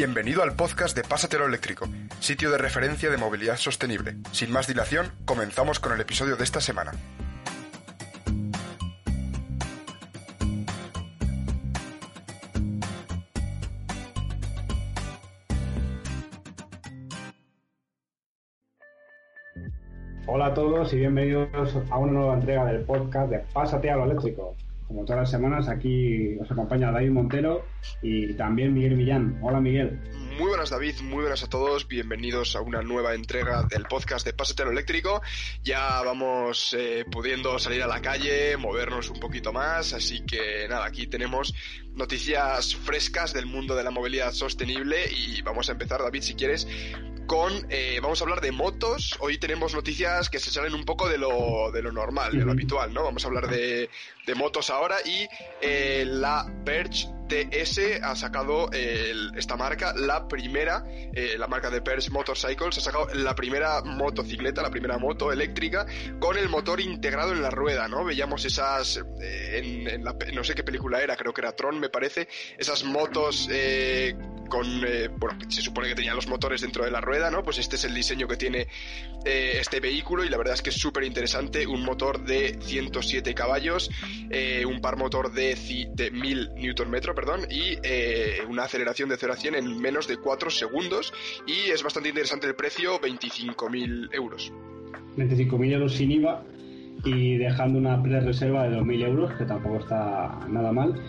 Bienvenido al podcast de Pásatelo Eléctrico, sitio de referencia de movilidad sostenible. Sin más dilación, comenzamos con el episodio de esta semana. Hola a todos y bienvenidos a una nueva entrega del podcast de Pásate a lo eléctrico. Como todas las semanas, aquí os acompaña David Montero y también Miguel Millán. Hola Miguel. Muy buenas David, muy buenas a todos, bienvenidos a una nueva entrega del podcast de Pásate a lo eléctrico. Ya vamos eh, pudiendo salir a la calle, movernos un poquito más, así que nada, aquí tenemos noticias frescas del mundo de la movilidad sostenible y vamos a empezar David si quieres con, eh, vamos a hablar de motos. Hoy tenemos noticias que se salen un poco de lo, de lo normal, de lo habitual, ¿no? Vamos a hablar de, de motos ahora y eh, la Perch TS ha sacado esta marca, la primera, eh, la marca de Perch Motorcycles, ha sacado la primera motocicleta, la primera moto eléctrica con el motor integrado en la rueda, ¿no? Veíamos esas, en, en la, no sé qué película era, creo que era Tron, me parece, esas motos con, bueno, se supone que tenían los motores dentro de la rueda ¿no? Pues este es el diseño que tiene eh, este vehículo y la verdad es que es súper interesante. Un motor de 107 caballos, eh, un par motor de, de 1000 Nm, perdón, y eh, una aceleración de 0 a 100 en menos de 4 segundos. Y es bastante interesante el precio, 25.000 euros. 25.000 euros sin IVA y dejando una pre-reserva de 2.000 euros, que tampoco está nada mal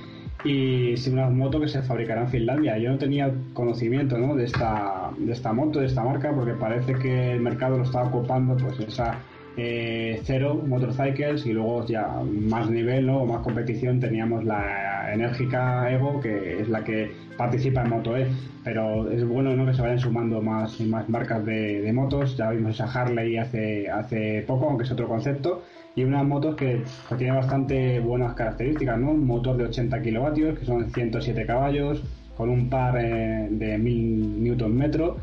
y es una moto que se fabricará en Finlandia. Yo no tenía conocimiento ¿no? de, esta, de esta moto, de esta marca, porque parece que el mercado lo estaba ocupando pues esa eh, Zero Motorcycles y luego ya más nivel ¿no? o más competición teníamos la enérgica Evo, que es la que participa en Moto E. Pero es bueno ¿no? que se vayan sumando más, más marcas de, motos. Ya vimos esa Harley hace, hace poco, aunque es otro concepto y unas motos que, tienen bastante buenas características, ¿no? Un motor de 80 kilovatios, que son 107 caballos, con un par eh, de 1000 newton metro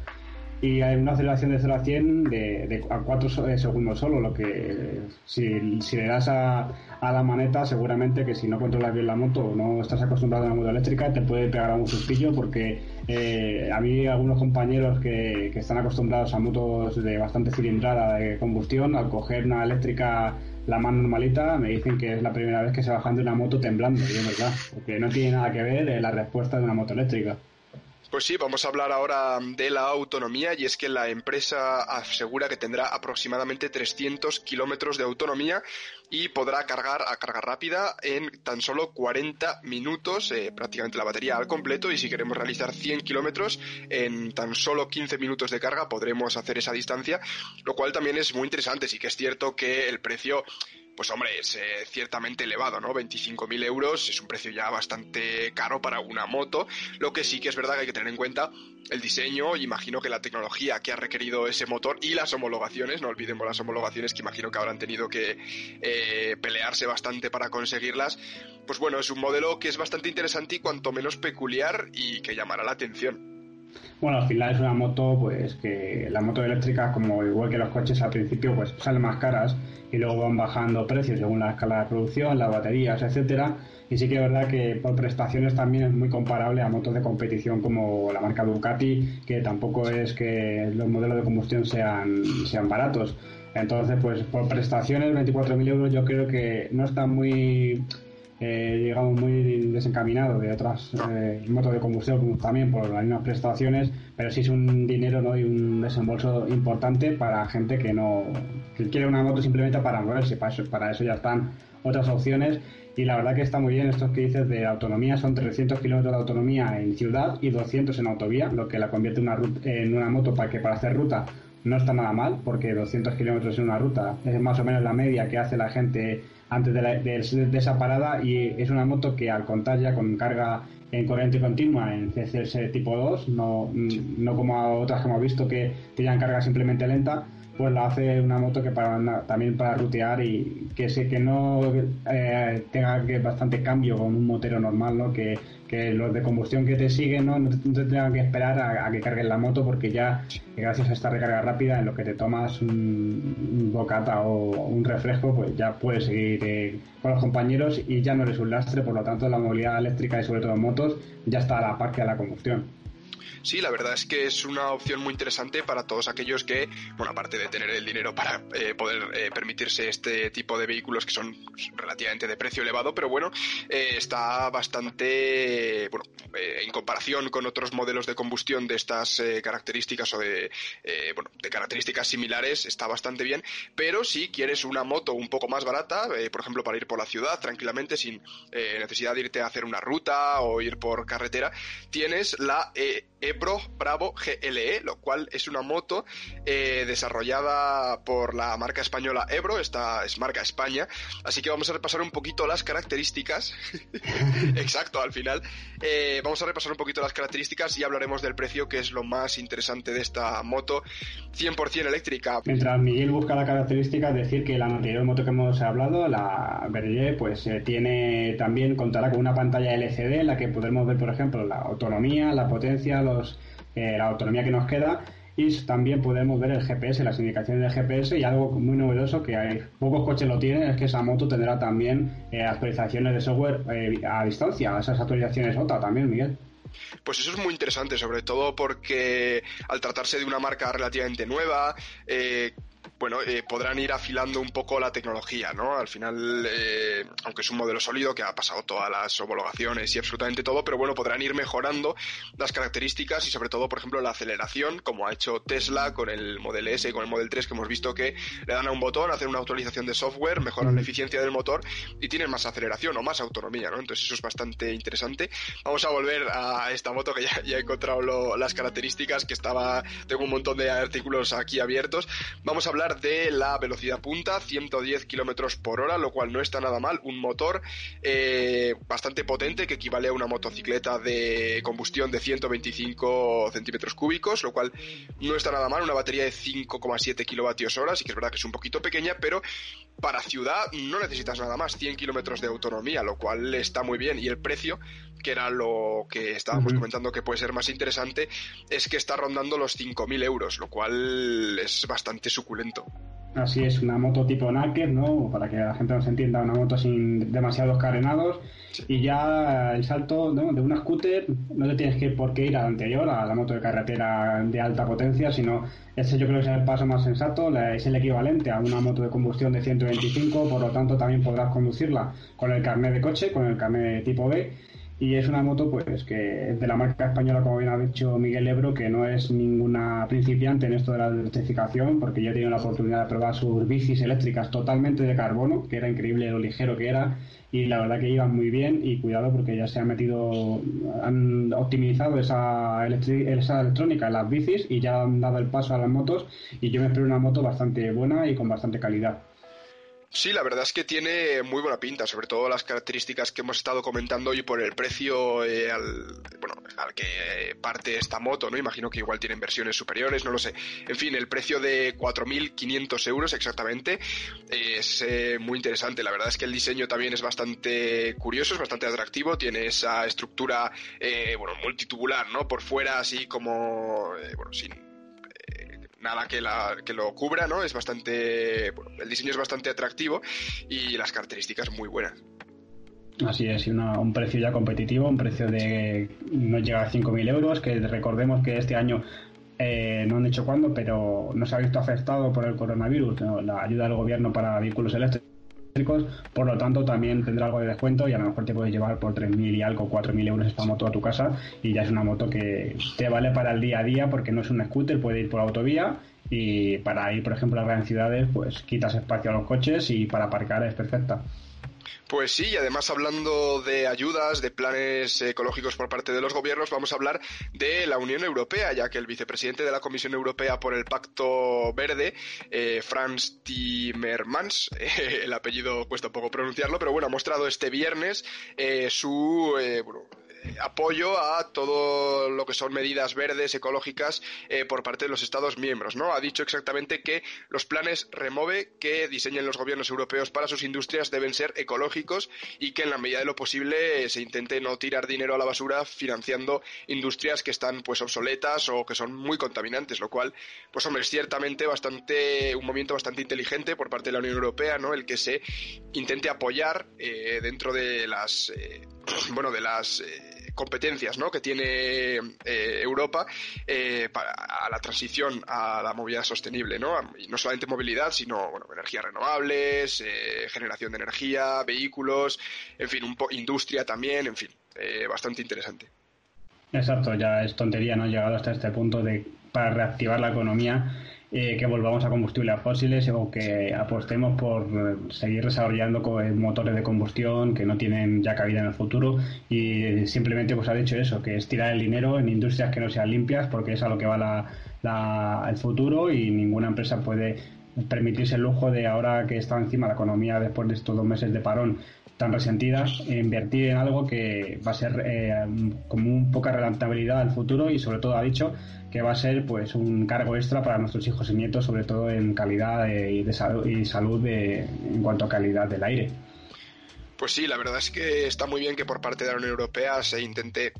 y hay una aceleración de 0 a 100 de, a 4 eh, segundos solo, lo que si, le das a, a, la maneta seguramente que si no controlas bien la moto o no estás acostumbrado a la moto eléctrica te puede pegar a un sustillo porque eh, a mí algunos compañeros que, que están acostumbrados a motos de bastante cilindrada de combustión al coger una eléctrica la más normalita, me dicen que es la primera vez que se bajan de una moto temblando, y es porque no tiene nada que ver eh, la respuesta de una moto eléctrica. Pues sí, vamos a hablar ahora de la autonomía y es que la empresa asegura que tendrá aproximadamente 300 kilómetros de autonomía y podrá cargar a carga rápida en tan solo 40 minutos, eh, prácticamente la batería al completo y si queremos realizar 100 kilómetros en tan solo 15 minutos de carga podremos hacer esa distancia, lo cual también es muy interesante. Sí que es cierto que el precio pues hombre, es eh, ciertamente elevado, ¿no? 25.000 euros es un precio ya bastante caro para una moto. Lo que sí que es verdad que hay que tener en cuenta el diseño, imagino que la tecnología que ha requerido ese motor y las homologaciones, no olvidemos las homologaciones que imagino que habrán tenido que eh, pelearse bastante para conseguirlas. Pues bueno, es un modelo que es bastante interesante y cuanto menos peculiar y que llamará la atención. Bueno, al final es una moto, pues que la moto eléctrica, como igual que los coches al principio, pues salen más caras y luego van bajando precios según la escala de producción, las baterías, etcétera. Y sí que es verdad que por prestaciones también es muy comparable a motos de competición como la marca Ducati, que tampoco es que los modelos de combustión sean, sean baratos. Entonces, pues por prestaciones, 24.000 euros yo creo que no está muy eh, digamos, muy desencaminado de otras eh, motos de combustión también por las mismas prestaciones, pero sí es un dinero ¿no? y un desembolso importante para gente que no que quiere una moto simplemente para moverse, para eso, para eso ya están otras opciones y la verdad que está muy bien esto que dices de autonomía, son 300 kilómetros de autonomía en ciudad y 200 en autovía, lo que la convierte en una, en una moto para que para hacer ruta no está nada mal, porque 200 kilómetros en una ruta es más o menos la media que hace la gente antes de, de, esa parada y es una moto que al contar ya con carga en corriente continua en CCS tipo 2, no, no como otras que hemos visto que tienen carga simplemente lenta, pues la hace una moto que para también para rutear y que sé que no eh, tenga que bastante cambio con un motero normal, ¿no? Que, los de combustión que te siguen no, no te tengan que esperar a, que carguen la moto porque ya gracias a esta recarga rápida en lo que te tomas un, bocata o un refresco pues ya puedes seguir eh, con los compañeros y ya no eres un lastre. Por lo tanto la movilidad eléctrica y sobre todo motos ya está a la par que a la combustión Sí, la verdad es que es una opción muy interesante para todos aquellos que, bueno, aparte de tener el dinero para eh, poder eh, permitirse este tipo de vehículos que son relativamente de precio elevado, pero bueno, eh, está bastante, bueno, en comparación con otros modelos de combustión de estas características o de, bueno, de características similares, está bastante bien, pero si quieres una moto un poco más barata, por ejemplo, para ir por la ciudad tranquilamente sin necesidad de irte a hacer una ruta o ir por carretera, tienes la Ebro Bravo GLE, lo cual es una moto eh, desarrollada por la marca española Ebro, esta es marca España, así que vamos a repasar un poquito las características. Exacto, al final. Eh, vamos a repasar un poquito las características y hablaremos del precio, que es lo más interesante de esta moto 100% eléctrica. Mientras Miguel busca la característica, decir que la anterior moto que hemos hablado, la Berger, pues eh, tiene también, contará con una pantalla LCD en la que podremos ver, por ejemplo, la autonomía, la potencia, eh, la autonomía que nos queda y también podemos ver el GPS, las indicaciones del GPS y algo muy novedoso que pocos coches lo tienen es que esa moto tendrá también eh, actualizaciones de software eh, a distancia, esas actualizaciones OTA también, Miguel. Pues eso es muy interesante, sobre todo porque al tratarse de una marca relativamente nueva, eh, bueno, eh, podrán ir afilando un poco la tecnología, ¿no? Al final, eh, aunque es un modelo sólido que ha pasado todas las homologaciones y absolutamente todo, pero bueno, podrán ir mejorando las características y sobre todo, por ejemplo, la aceleración, como ha hecho Tesla con el Model S y con el Model 3, que hemos visto que le dan a un botón, hacen una actualización de software, mejoran la eficiencia del motor y tienen más aceleración o más autonomía, ¿no? Entonces eso es bastante interesante. Vamos a volver a esta moto que ya, ya he encontrado las características, que estaba, tengo un montón de artículos aquí abiertos. Vamos a hablar de la velocidad punta, 110 kilómetros por hora, lo cual no está nada mal. Un motor eh, bastante potente que equivale a una motocicleta de combustión de 125 centímetros cúbicos, lo cual no está nada mal. Una batería de 5,7 kilovatios hora, sí que es verdad que es un poquito pequeña, pero para ciudad no necesitas nada más, 100 kilómetros de autonomía, lo cual está muy bien. Y el precio, que era lo que estábamos comentando que puede ser más interesante, es que está rondando los 5.000 euros, lo cual es bastante suculento. Así es, una moto tipo Naked, ¿no? Para que la gente nos entienda, una moto sin demasiados carenados. Y ya el salto de una scooter, no te tienes que por qué ir a la anterior, a la moto de carretera de alta potencia, sino ese yo creo que es el paso más sensato, es el equivalente a una moto de combustión de 125, por lo tanto también podrás conducirla con el carnet de coche, con el carnet tipo B y es una moto pues que es de la marca española como bien ha dicho Miguel Ebro que no es ninguna principiante en esto de la electrificación porque yo he tenido la oportunidad de probar sus bicis eléctricas totalmente de carbono que era increíble lo ligero que era y la verdad que iban muy bien y cuidado porque ya se ha metido han optimizado esa, esa electrónica en las bicis y ya han dado el paso a las motos y yo me espero una moto bastante buena y con bastante calidad Sí, la verdad es que tiene muy buena pinta, sobre todo las características que hemos estado comentando y por el precio eh, al, bueno, al que parte esta moto, ¿no? Imagino que igual tienen versiones superiores, no lo sé. En fin, el precio de 4.500 euros exactamente es eh, muy interesante. La verdad es que el diseño también es bastante curioso, es bastante atractivo, tiene esa estructura, eh, bueno, multitubular, ¿no? Por fuera así como, bueno, sin nada que, la, que lo cubra, ¿no? Es bastante, bueno, el diseño es bastante atractivo y las características muy buenas. Así es, y un precio ya competitivo, un precio de no llega a 5.000 euros, que recordemos que este año eh, no han dicho cuándo, pero no se ha visto afectado por el coronavirus, la ayuda del gobierno para vehículos eléctricos por lo tanto también tendrá algo de descuento y a lo mejor te puedes llevar por 3.000 y algo, 4.000 euros esta moto a tu casa y ya es una moto que te vale para el día a día porque no es un scooter, puede ir por autovía y para ir, por ejemplo, a grandes ciudades, pues quitas espacio a los coches y para aparcar es perfecta. Pues sí, y además hablando de ayudas, de planes ecológicos por parte de los gobiernos, vamos a hablar de la Unión Europea, ya que el vicepresidente de la Comisión Europea por el Pacto Verde, eh, Franz Timmermans, el apellido cuesta poco pronunciarlo, pero bueno, ha mostrado este viernes eh, su eh, apoyo a todo lo que son medidas verdes, ecológicas, eh, por parte de los Estados miembros, ¿no? Ha dicho exactamente que los planes remove que diseñen los gobiernos europeos para sus industrias deben ser ecológicos y que en la medida de lo posible eh, se intente no tirar dinero a la basura financiando industrias que están pues obsoletas o que son muy contaminantes, lo cual, pues hombre, es ciertamente bastante, un movimiento bastante inteligente por parte de la Unión Europea, ¿no? El que se intente apoyar eh, dentro de las, bueno, de las competencias ¿no? que tiene eh, Europa eh, para a la transición a la movilidad sostenible, ¿no? Y no solamente movilidad, sino bueno, energías renovables, generación de energía, vehículos, en fin, un industria también, en fin, bastante interesante. Exacto, ya es tontería no llegado hasta este punto de para reactivar la economía eh, que volvamos a combustibles fósiles o que apostemos por seguir desarrollando motores de combustión que no tienen ya cabida en el futuro. Y simplemente pues ha dicho eso, que es tirar el dinero en industrias que no sean limpias porque es a lo que va la, el futuro y ninguna empresa puede permitirse el lujo de ahora que está encima la economía después de estos dos meses de parón tan resentidas, invertir en algo que va a ser eh, como un poca rentabilidad al futuro y sobre todo ha dicho que va a ser pues un cargo extra para nuestros hijos y nietos, sobre todo en calidad y, de salud, y salud en cuanto a calidad del aire. Pues sí, la verdad es que está muy bien que por parte de la Unión Europea se intente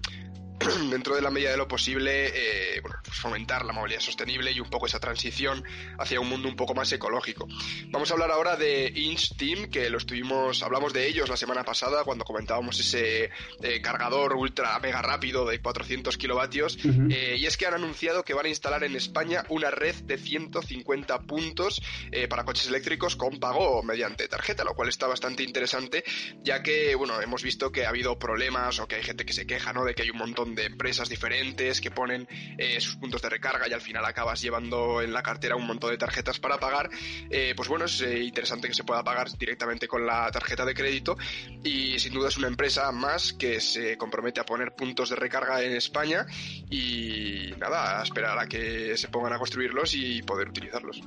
dentro de la medida de lo posible, eh, bueno, pues fomentar la movilidad sostenible y un poco esa transición hacia un mundo un poco más ecológico. Vamos a hablar ahora de Inch Team, que lo estuvimos, hablamos de ellos la semana pasada cuando comentábamos ese eh, cargador ultra mega rápido de 400 kilovatios. Eh, y es que han anunciado que van a instalar en España una red de 150 puntos para coches eléctricos con pago mediante tarjeta, lo cual está bastante interesante, ya que, bueno, hemos visto que ha habido problemas o que hay gente que se queja, ¿no? De que hay un montón de empresas diferentes que ponen eh, sus puntos de recarga y al final acabas llevando en la cartera un montón de tarjetas para pagar, eh, pues bueno, es eh, interesante que se pueda pagar directamente con la tarjeta de crédito y sin duda es una empresa más que se compromete a poner puntos de recarga en España y nada, a esperar a que se pongan a construirlos y poder utilizarlos.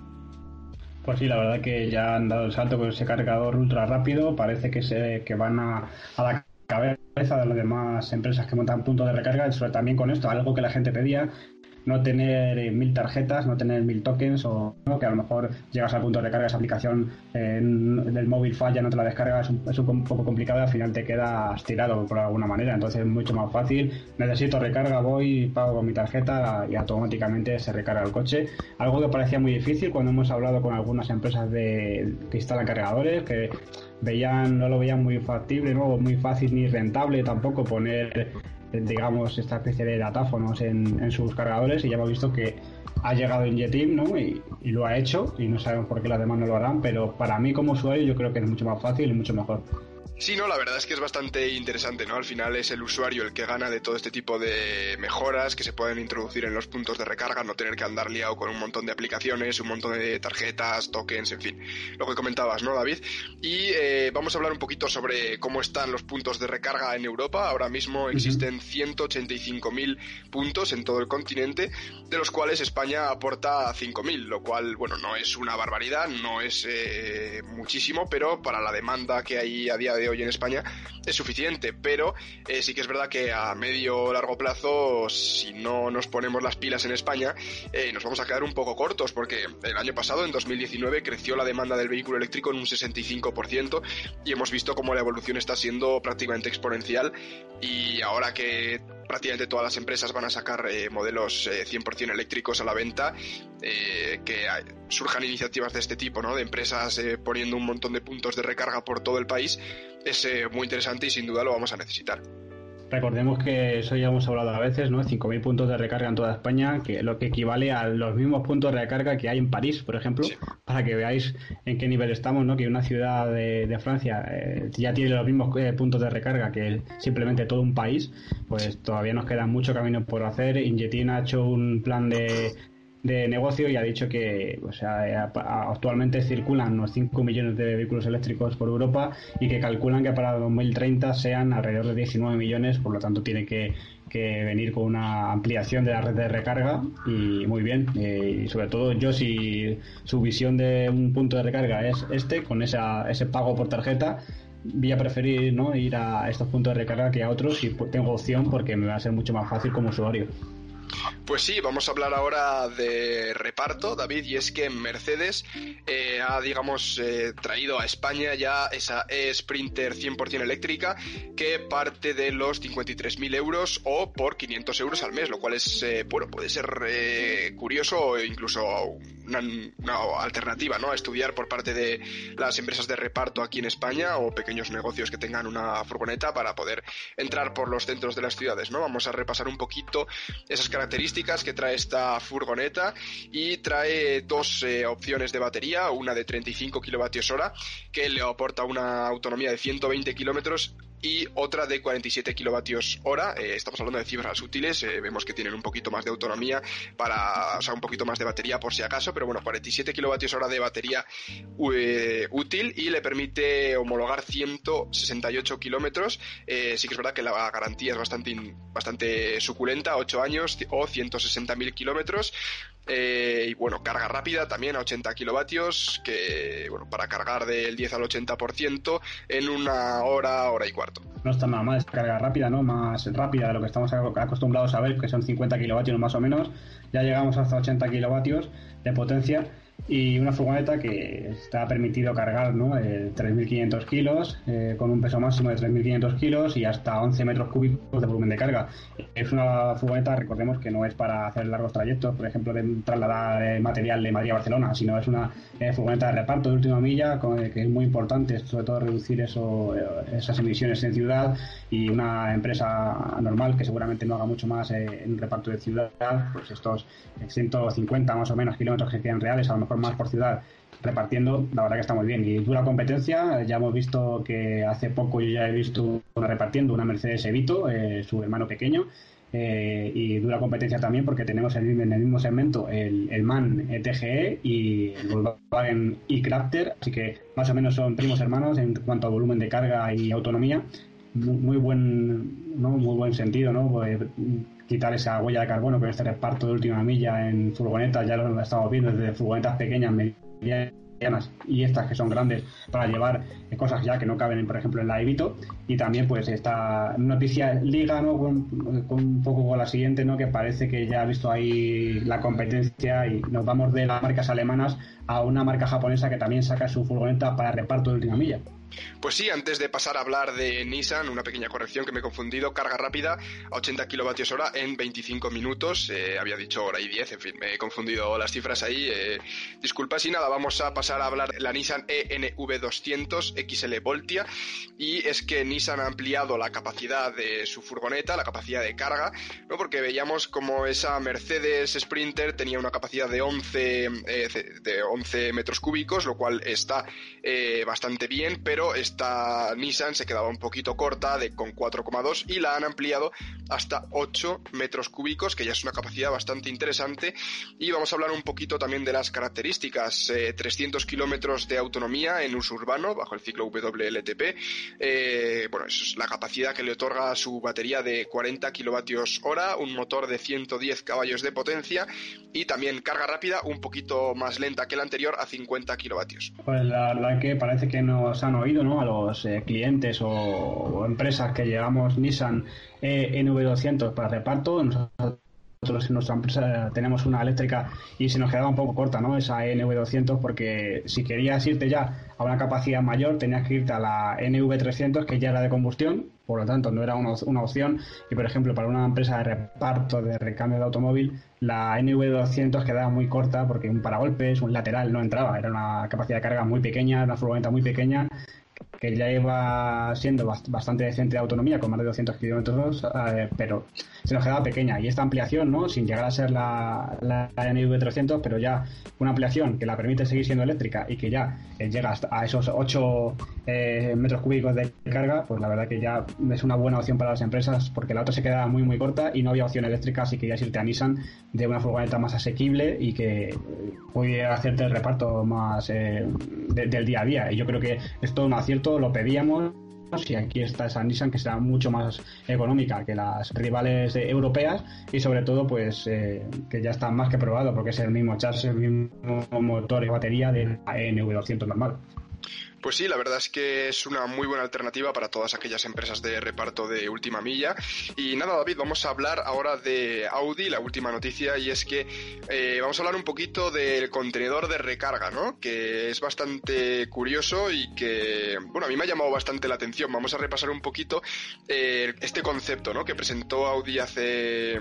Pues sí, la verdad que ya han dado el salto con ese cargador ultra rápido. Parece que se que van a, a la cabeza de las demás empresas que montan puntos de recarga, sobre también con esto, algo que la gente pedía, no tener eh, mil tarjetas, no tener mil tokens o que a lo mejor llegas al punto de recarga esa aplicación del móvil falla, no te la descargas, es un, poco complicado al final te quedas tirado por alguna manera. Entonces es mucho más fácil. Necesito recarga, voy, pago con mi tarjeta y automáticamente se recarga el coche. Algo que parecía muy difícil cuando hemos hablado con algunas empresas de, que instalan cargadores, que veían, no lo veían muy factible, no muy fácil ni rentable tampoco poner digamos, esta especie de datáfonos en, sus cargadores y ya hemos visto que ha llegado Ingetim ¿no? Y, y, lo ha hecho y no sabemos por qué las demás no lo harán, pero para mí como usuario yo creo que es mucho más fácil y mucho mejor. Sí, no, la verdad es que es bastante interesante, ¿no? Al final es el usuario el que gana de todo este tipo de mejoras que se pueden introducir en los puntos de recarga, no tener que andar liado con un montón de aplicaciones, un montón de tarjetas, tokens, en fin, lo que comentabas, ¿no, David? Y eh, vamos a hablar un poquito sobre cómo están los puntos de recarga en Europa. Ahora mismo existen 185.000 puntos en todo el continente, de los cuales España aporta 5.000, lo cual, bueno, no es una barbaridad, no es eh, muchísimo, pero para la demanda que hay a día de hoy hoy en España es suficiente, pero eh, sí que es verdad que a medio o largo plazo, si no nos ponemos las pilas en España, eh, nos vamos a quedar un poco cortos, porque el año pasado, en 2019, creció la demanda del vehículo eléctrico en un 65% y hemos visto cómo la evolución está siendo prácticamente exponencial y ahora que prácticamente todas las empresas van a sacar eh, modelos 100% eléctricos a la venta, que surjan iniciativas de este tipo, ¿no? De empresas poniendo un montón de puntos de recarga por todo el país, es eh, muy interesante y sin duda lo vamos a necesitar. Recordemos que eso ya hemos hablado a veces, ¿no? 5.000 puntos de recarga en toda España, que lo que equivale a los mismos puntos de recarga que hay en París, por ejemplo, para que veáis en qué nivel estamos, ¿no? Que una ciudad de, Francia eh, ya tiene los mismos eh, puntos de recarga que simplemente todo un país, pues todavía nos queda mucho camino por hacer. Ingetin ha hecho un plan de, de negocio y ha dicho que o sea, actualmente circulan unos 5 millones de vehículos eléctricos por Europa y que calculan que para 2030 sean alrededor de 19 millones, por lo tanto tiene que, venir con una ampliación de la red de recarga y muy bien. Eh, y sobre todo yo si su visión de un punto de recarga es este, con esa, ese pago por tarjeta, voy a preferir ¿no? ir a estos puntos de recarga que a otros si tengo opción porque me va a ser mucho más fácil como usuario. Pues sí, vamos a hablar ahora de reparto, David, y es que Mercedes eh, ha, digamos, eh, traído a España ya esa e-Sprinter 100% eléctrica que parte de los 53.000 euros o por 500 euros al mes, lo cual es, eh, bueno, puede ser curioso o incluso alternativa ¿no? a estudiar por parte de las empresas de reparto aquí en España o pequeños negocios que tengan una furgoneta para poder entrar por los centros de las ciudades. ¿no? Vamos a repasar un poquito esas características que trae esta furgoneta y trae dos eh, opciones de batería, una de 35 kilovatios hora que le aporta una autonomía de 120 kilómetros y otra de 47 kilovatios hora. Eh, estamos hablando de cifras útiles, eh, vemos que tienen un poquito más de autonomía para, o sea, un poquito más de batería por si acaso, pero bueno, 47 kilovatios hora de batería eh, útil y le permite homologar 168 kilómetros. sí que es verdad que la garantía es bastante, bastante suculenta, 8 años o 160.000 kilómetros. Eh, y bueno, carga rápida también a 80 kilovatios, que bueno, para cargar del 10 al 80% en una hora, hora y cuarto. No está nada mal, es carga rápida, ¿no? Más rápida de lo que estamos acostumbrados a ver, que son 50 kilovatios más o menos. Ya llegamos hasta 80 kilovatios de potencia y una furgoneta que está permitido cargar ¿no? 3.500 kilos eh, con un peso máximo de 3.500 kilos y hasta 11 metros cúbicos de volumen de carga. Es una furgoneta, recordemos que no es para hacer largos trayectos, por ejemplo, de trasladar eh, material de Madrid a Barcelona, sino es una eh, furgoneta de reparto de última milla que es muy importante, sobre todo reducir eso, esas emisiones en ciudad y una empresa normal que seguramente no haga mucho más en reparto de ciudad, pues estos 150 más o menos kilómetros que quedan reales, a lo mejor más por ciudad repartiendo, la verdad que está muy bien. Y dura competencia, ya hemos visto que hace poco yo ya he visto repartiendo una Mercedes Evito, eh, su hermano pequeño, eh, y dura competencia también porque tenemos en el mismo segmento el, el MAN ETGE y el Volkswagen e-Crafter, así que más o menos son primos hermanos en cuanto a volumen de carga y autonomía. Muy, buen ¿no? muy buen sentido, ¿no? Pues, quitar esa huella de carbono con este reparto de última milla en furgonetas, ya lo estamos viendo desde furgonetas pequeñas, medianas y estas que son grandes para llevar cosas ya que no caben, por ejemplo, en la Evito. Y también, pues, esta noticia liga ¿no? con, un poco con la siguiente, ¿no? que parece que ya ha visto ahí la competencia y nos vamos de las marcas alemanas a una marca japonesa que también saca su furgoneta para reparto de última milla. Pues sí, antes de pasar a hablar de Nissan, una pequeña corrección que me he confundido, carga rápida a 80 kilovatios hora en 25 minutos, eh, había dicho hora y 10, en fin, me he confundido las cifras ahí, eh, disculpas y nada, vamos a pasar a hablar de la Nissan ENV200 XL Voltia. Y es que Nissan ha ampliado la capacidad de su furgoneta, la capacidad de carga, ¿no? porque veíamos como esa Mercedes Sprinter tenía una capacidad de 11, eh, de 11 metros cúbicos, lo cual está bastante bien, pero esta Nissan se quedaba un poquito corta de, con 4,2 y la han ampliado hasta 8 metros cúbicos, que ya es una capacidad bastante interesante. Y vamos a hablar un poquito también de las características. 300 eh, kilómetros de autonomía en uso urbano bajo el ciclo WLTP. Eh, bueno, es la capacidad que le otorga su batería de 40 kilovatios hora, un motor de 110 caballos de potencia y también carga rápida un poquito más lenta que la anterior a 50 kilovatios. Pues la que parece que nos han oído a los eh, clientes o, empresas que llevamos Nissan eh, NV200 para reparto. Nosotros en nuestra empresa tenemos una eléctrica y se nos quedaba un poco corta ¿no? esa NV200 porque si querías irte ya a una capacidad mayor tenías que irte a la NV300 que ya era de combustión, por lo tanto no era una, opción y por ejemplo para una empresa de reparto de recambio de automóvil la NV200 quedaba muy corta porque un paragolpes, un lateral no entraba, era una capacidad de carga muy pequeña, una furgoneta muy pequeña que ya iba siendo bastante decente de autonomía, con más de 200 kilómetros, eh, pero se nos quedaba pequeña. Y esta ampliación, ¿no? sin llegar a ser la, la NV300, pero ya una ampliación que la permite seguir siendo eléctrica y que ya eh, llega hasta a esos 8 eh, metros cúbicos de carga, pues la verdad que ya es una buena opción para las empresas porque la otra se quedaba muy muy corta y no había opción eléctrica, así que ya irte a Nissan de una furgoneta más asequible y que pudiera hacerte el reparto más del día a día. Y yo creo que es todo un acierto, lo pedíamos y aquí está esa Nissan que será mucho más económica que las rivales europeas y sobre todo pues eh, que ya está más que probado porque es el mismo chasis, el mismo motor y batería de la NV200 normal. Pues sí, la verdad es que es una muy buena alternativa para todas aquellas empresas de reparto de última milla. Y nada, David, vamos a hablar ahora de Audi, la última noticia, y es que eh, vamos a hablar un poquito del contenedor de recarga, ¿no? Que es bastante curioso y que, bueno, a mí me ha llamado bastante la atención. Vamos a repasar un poquito eh, este concepto, ¿no? Que presentó Audi hace, eh,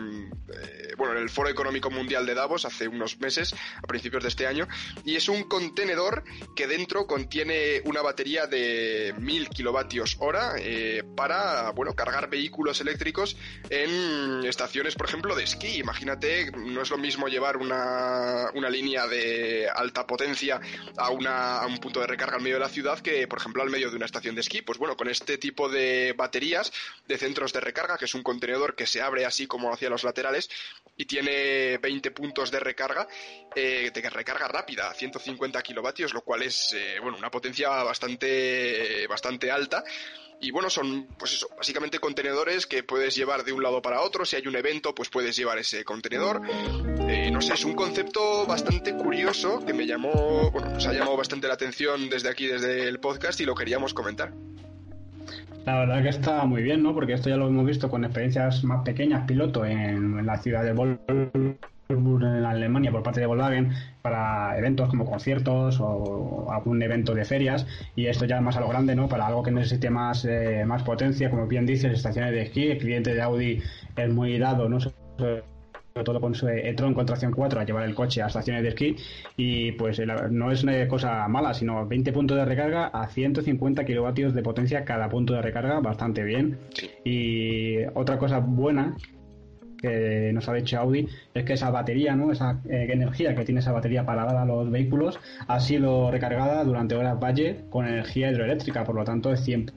bueno, en el Foro Económico Mundial de Davos hace unos meses, a principios de este año, y es un contenedor que dentro contiene una batería de 1000 kilovatios hora eh, para, bueno, cargar vehículos eléctricos en estaciones, por ejemplo, de esquí. Imagínate, no es lo mismo llevar una, una línea de alta potencia a, una, a un punto de recarga al medio de la ciudad que, por ejemplo, al medio de una estación de esquí. Pues bueno, con este tipo de baterías de centros de recarga, que es un contenedor que se abre así como hacia los laterales y tiene 20 puntos de recarga, eh, de recarga rápida, 150 kilovatios, lo cual es, eh, bueno, una potencia bastante, bastante alta. Y bueno, son, pues eso, básicamente contenedores que puedes llevar de un lado para otro. Si hay un evento, pues puedes llevar ese contenedor. Eh, no sé, es un concepto bastante curioso que me llamó, bueno, nos ha llamado bastante la atención desde aquí, desde el podcast, y lo queríamos comentar. La verdad que está muy bien, ¿no? Porque esto ya lo hemos visto con experiencias más pequeñas, piloto, en, la ciudad de Wolfsburg en Alemania por parte de Volkswagen para eventos como conciertos o algún evento de ferias y esto ya más a lo grande, ¿no? Para algo que necesite más, eh, más potencia, como bien dices, estaciones de esquí, el cliente de Audi es muy dado, ¿no? sobre todo con su e-tron con tracción 4 a llevar el coche a estaciones de esquí y pues no es una cosa mala sino 20 puntos de recarga a 150 kilovatios de potencia cada punto de recarga bastante bien y otra cosa buena que nos ha dicho Audi es que esa batería, ¿no? esa eh, energía que tiene esa batería para dar a los vehículos ha sido recargada durante horas valle con energía hidroeléctrica, por lo tanto es 100%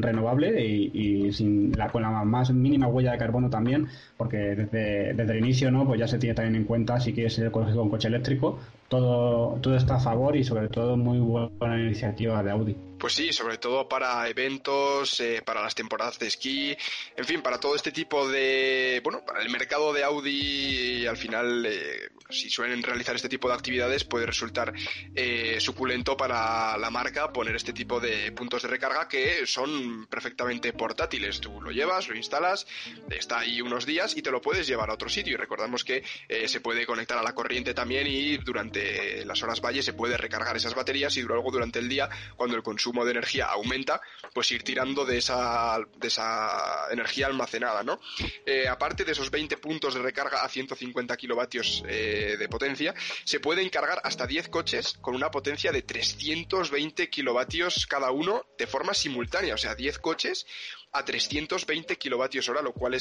renovable y, sin la, con la más mínima huella de carbono también, porque desde, desde el inicio no pues ya se tiene también en cuenta si quieres ser con coche eléctrico, todo, todo está a favor y sobre todo muy buena iniciativa de Audi. Pues sí, sobre todo para eventos, eh, para las temporadas de esquí, en fin, para todo este tipo de, bueno, para el mercado de Audi, al final, eh, si suelen realizar este tipo de actividades, puede resultar eh, suculento para la marca poner este tipo de puntos de recarga que son perfectamente portátiles. Tú lo llevas, lo instalas, está ahí unos días y te lo puedes llevar a otro sitio. Y recordamos que se puede conectar a la corriente también y durante las horas valle se puede recargar esas baterías y luego durante el día, cuando el consumo de energía aumenta, pues ir tirando de esa, de esa energía almacenada, ¿no? Eh, aparte de esos 20 puntos de recarga a 150 kilovatios eh, de potencia, se pueden cargar hasta 10 coches con una potencia de 320 kilovatios cada uno de forma simultánea, o sea, 10 coches a 320 kilovatios hora, lo cual eh,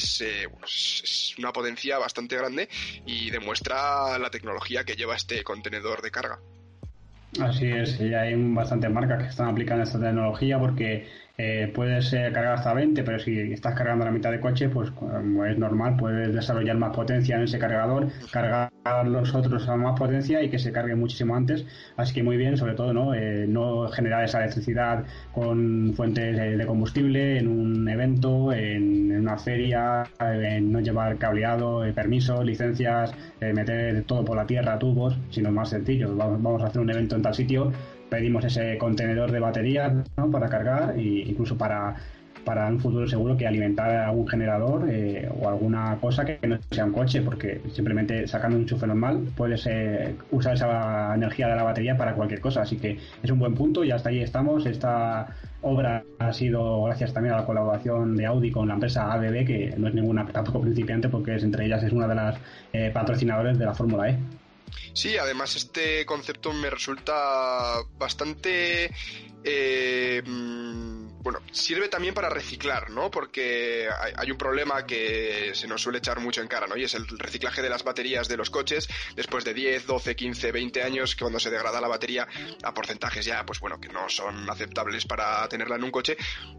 es, una potencia bastante grande y demuestra la tecnología que lleva este contenedor de carga. Así es, y hay bastantes marcas que están aplicando esta tecnología porque eh, puedes cargar hasta 20, pero si estás cargando la mitad de coche, pues como es normal, puedes desarrollar más potencia en ese cargador, cargar los otros a más potencia y que se cargue muchísimo antes. Así que muy bien, sobre todo, ¿no? Eh, no generar esa electricidad con fuentes de, combustible en un evento, en, una feria, en no llevar cableado, eh, permisos, licencias, eh, meter todo por la tierra, tubos, sino más sencillo. Vamos, vamos a hacer un evento en tal sitio pedimos ese contenedor de baterías para cargar e incluso para, para un futuro seguro que alimentar algún generador eh, o alguna cosa que no sea un coche, porque simplemente sacando un enchufe normal puedes usar esa energía de la batería para cualquier cosa. Así que es un buen punto y hasta ahí estamos. Esta obra ha sido gracias también a la colaboración de Audi con la empresa ABB, que no es ninguna tampoco principiante porque es entre ellas es una de las eh, patrocinadores de la Fórmula E. Sí, además este concepto me resulta bastante eh, mm, bueno, sirve también para reciclar, ¿no? Porque hay, un problema que se nos suele echar mucho en cara, ¿no? Y es el reciclaje de las baterías de los coches después de 10, 12, 15, 20 años, que cuando se degrada la batería a porcentajes ya, pues bueno, que no son aceptables para tenerla en un coche,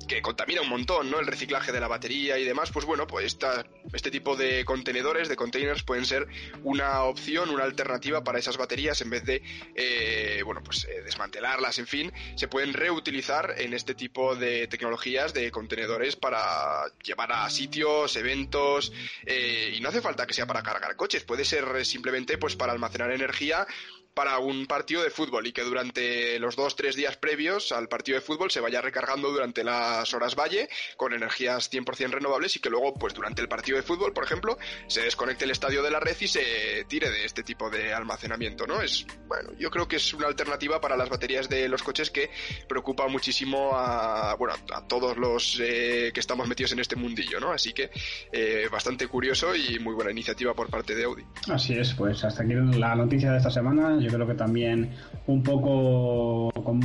que contamina un montón, ¿no? El reciclaje de la batería y demás, pues bueno, pues esta, este tipo de contenedores, de containers, pueden ser una opción, una alternativa para esas baterías en vez de, eh, bueno, pues eh, desmantelarlas, en fin, se pueden reutilizar en este tipo de tecnologías de contenedores para llevar a sitios, eventos, eh, y no hace falta que sea para cargar coches, puede ser simplemente pues para almacenar energía para un partido de fútbol y que durante los dos, tres días previos al partido de fútbol se vaya recargando durante las horas valle con energías 100% renovables y que luego, pues durante el partido de fútbol, por ejemplo, se desconecte el estadio de la red y se tire de este tipo de almacenamiento, ¿no? Es, bueno, yo creo que es una alternativa para las baterías de los coches que preocupa muchísimo a, bueno, a todos los eh, que estamos metidos en este mundillo, ¿no? Así que eh, bastante curioso y muy buena iniciativa por parte de Audi. Así es, pues hasta aquí la noticia de esta semana. Creo que también un poco con,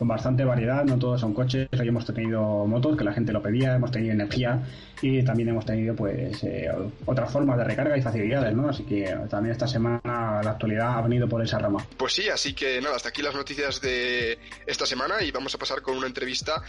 bastante variedad, no todos son coches. Hoy hemos tenido motos que la gente lo pedía, hemos tenido energía y también hemos tenido pues eh, otras formas de recarga y facilidades, ¿no? Así que también esta semana la actualidad ha venido por esa rama. Pues sí, así que nada, hasta aquí las noticias de esta semana y vamos a pasar con una entrevista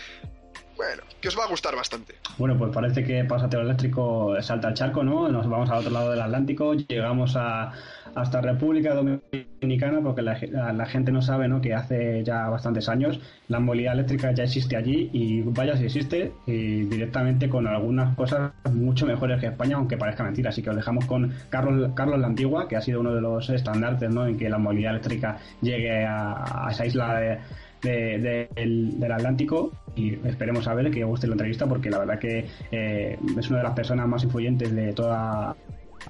bueno, que os va a gustar bastante. Bueno, pues parece que Pasatero Eléctrico salta el charco, ¿no? Nos vamos al otro lado del Atlántico, llegamos a, hasta República Dominicana, porque la, gente no sabe, ¿no? Que hace ya bastantes años la movilidad eléctrica ya existe allí y vaya si existe, y directamente con algunas cosas mucho mejores que España, aunque parezca mentira. Así que os dejamos con Carlos, Carlos la Antigua, que ha sido uno de los estandartes, ¿no? En que la movilidad eléctrica llegue a, a esa isla de del, Atlántico y esperemos a ver que guste la entrevista porque la verdad que eh, es una de las personas más influyentes de toda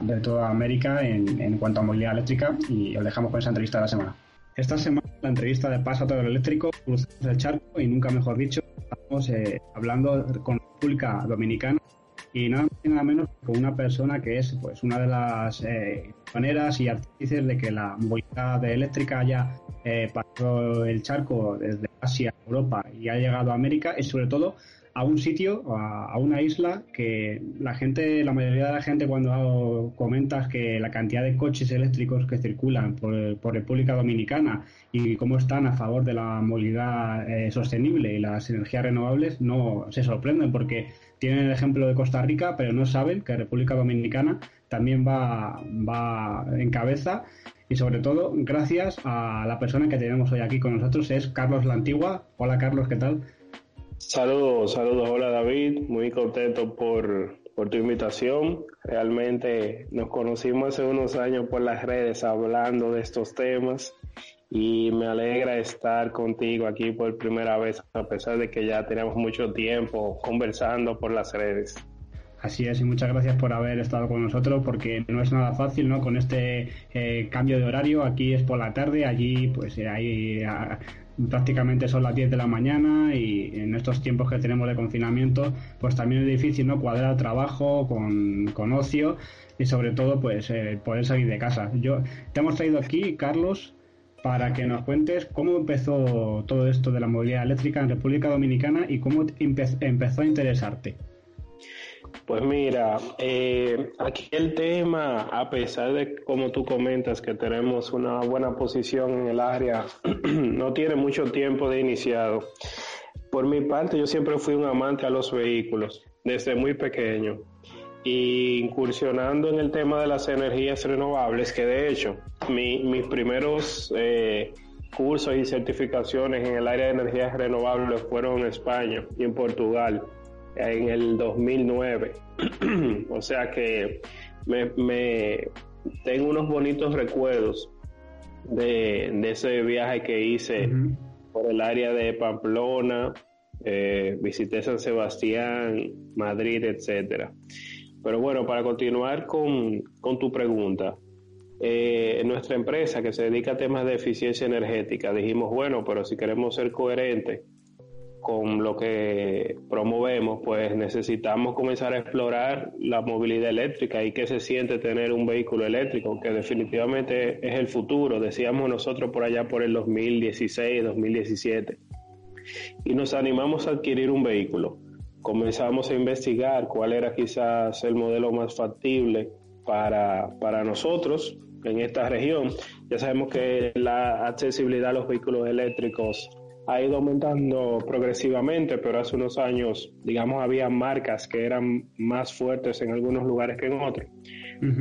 de toda América en, en cuanto a movilidad eléctrica y os dejamos con esa entrevista de la semana. Esta semana la entrevista de Paso a todo el eléctrico, cruzamos el charco y nunca mejor dicho, estamos eh, hablando con República Dominicana y nada más y nada menos con una persona que es pues una de las eh, maneras y artífices de que la movilidad eléctrica haya eh, pasado el charco desde Asia Europa y ha llegado a América y sobre todo a un sitio, a, una isla que la gente, la mayoría de la gente cuando comentas que la cantidad de coches eléctricos que circulan por, por República Dominicana y cómo están a favor de la movilidad eh, sostenible y las energías renovables no se sorprenden porque tienen el ejemplo de Costa Rica, pero no saben que República Dominicana también va, va en cabeza y sobre todo gracias a la persona que tenemos hoy aquí con nosotros, es Carlos La Antigua. Hola Carlos, ¿qué tal? Saludos, saludos, hola David, muy contento por, por tu invitación. Realmente nos conocimos hace unos años por las redes hablando de estos temas y me alegra estar contigo aquí por primera vez, a pesar de que ya tenemos mucho tiempo conversando por las redes. Así es, y muchas gracias por haber estado con nosotros, porque no es nada fácil, ¿no? Con este eh, cambio de horario, aquí es por la tarde, allí pues eh, hay prácticamente son las 10 de la mañana y en estos tiempos que tenemos de confinamiento, pues también es difícil, ¿no? Cuadrar trabajo con, con ocio y sobre todo, pues eh, poder salir de casa. Yo te hemos traído aquí, Carlos, para que nos cuentes cómo empezó todo esto de la movilidad eléctrica en República Dominicana y cómo empezó a interesarte. Pues mira, eh, aquí el tema, a pesar de como tú comentas que tenemos una buena posición en el área, no tiene mucho tiempo de iniciado. Por mi parte, yo siempre fui un amante a los vehículos desde muy pequeño y incursionando en el tema de las energías renovables, que de hecho mis primeros eh, cursos y certificaciones en el área de energías renovables fueron en España y en Portugal en el 2009. o sea que me, tengo unos bonitos recuerdos de, ese viaje que hice por el área de Pamplona, eh, visité San Sebastián, Madrid, etcétera. Pero bueno, para continuar con, tu pregunta, eh, nuestra empresa que se dedica a temas de eficiencia energética, dijimos, bueno, pero si queremos ser coherentes con lo que promovemos, pues necesitamos comenzar a explorar la movilidad eléctrica y qué se siente tener un vehículo eléctrico, que definitivamente es el futuro, decíamos nosotros por allá por el 2016, 2017. Y nos animamos a adquirir un vehículo. Comenzamos a investigar cuál era quizás el modelo más factible para, para nosotros en esta región. Ya sabemos que la accesibilidad a los vehículos eléctricos ha ido aumentando progresivamente, pero hace unos años, digamos, había marcas que eran más fuertes en algunos lugares que en otros.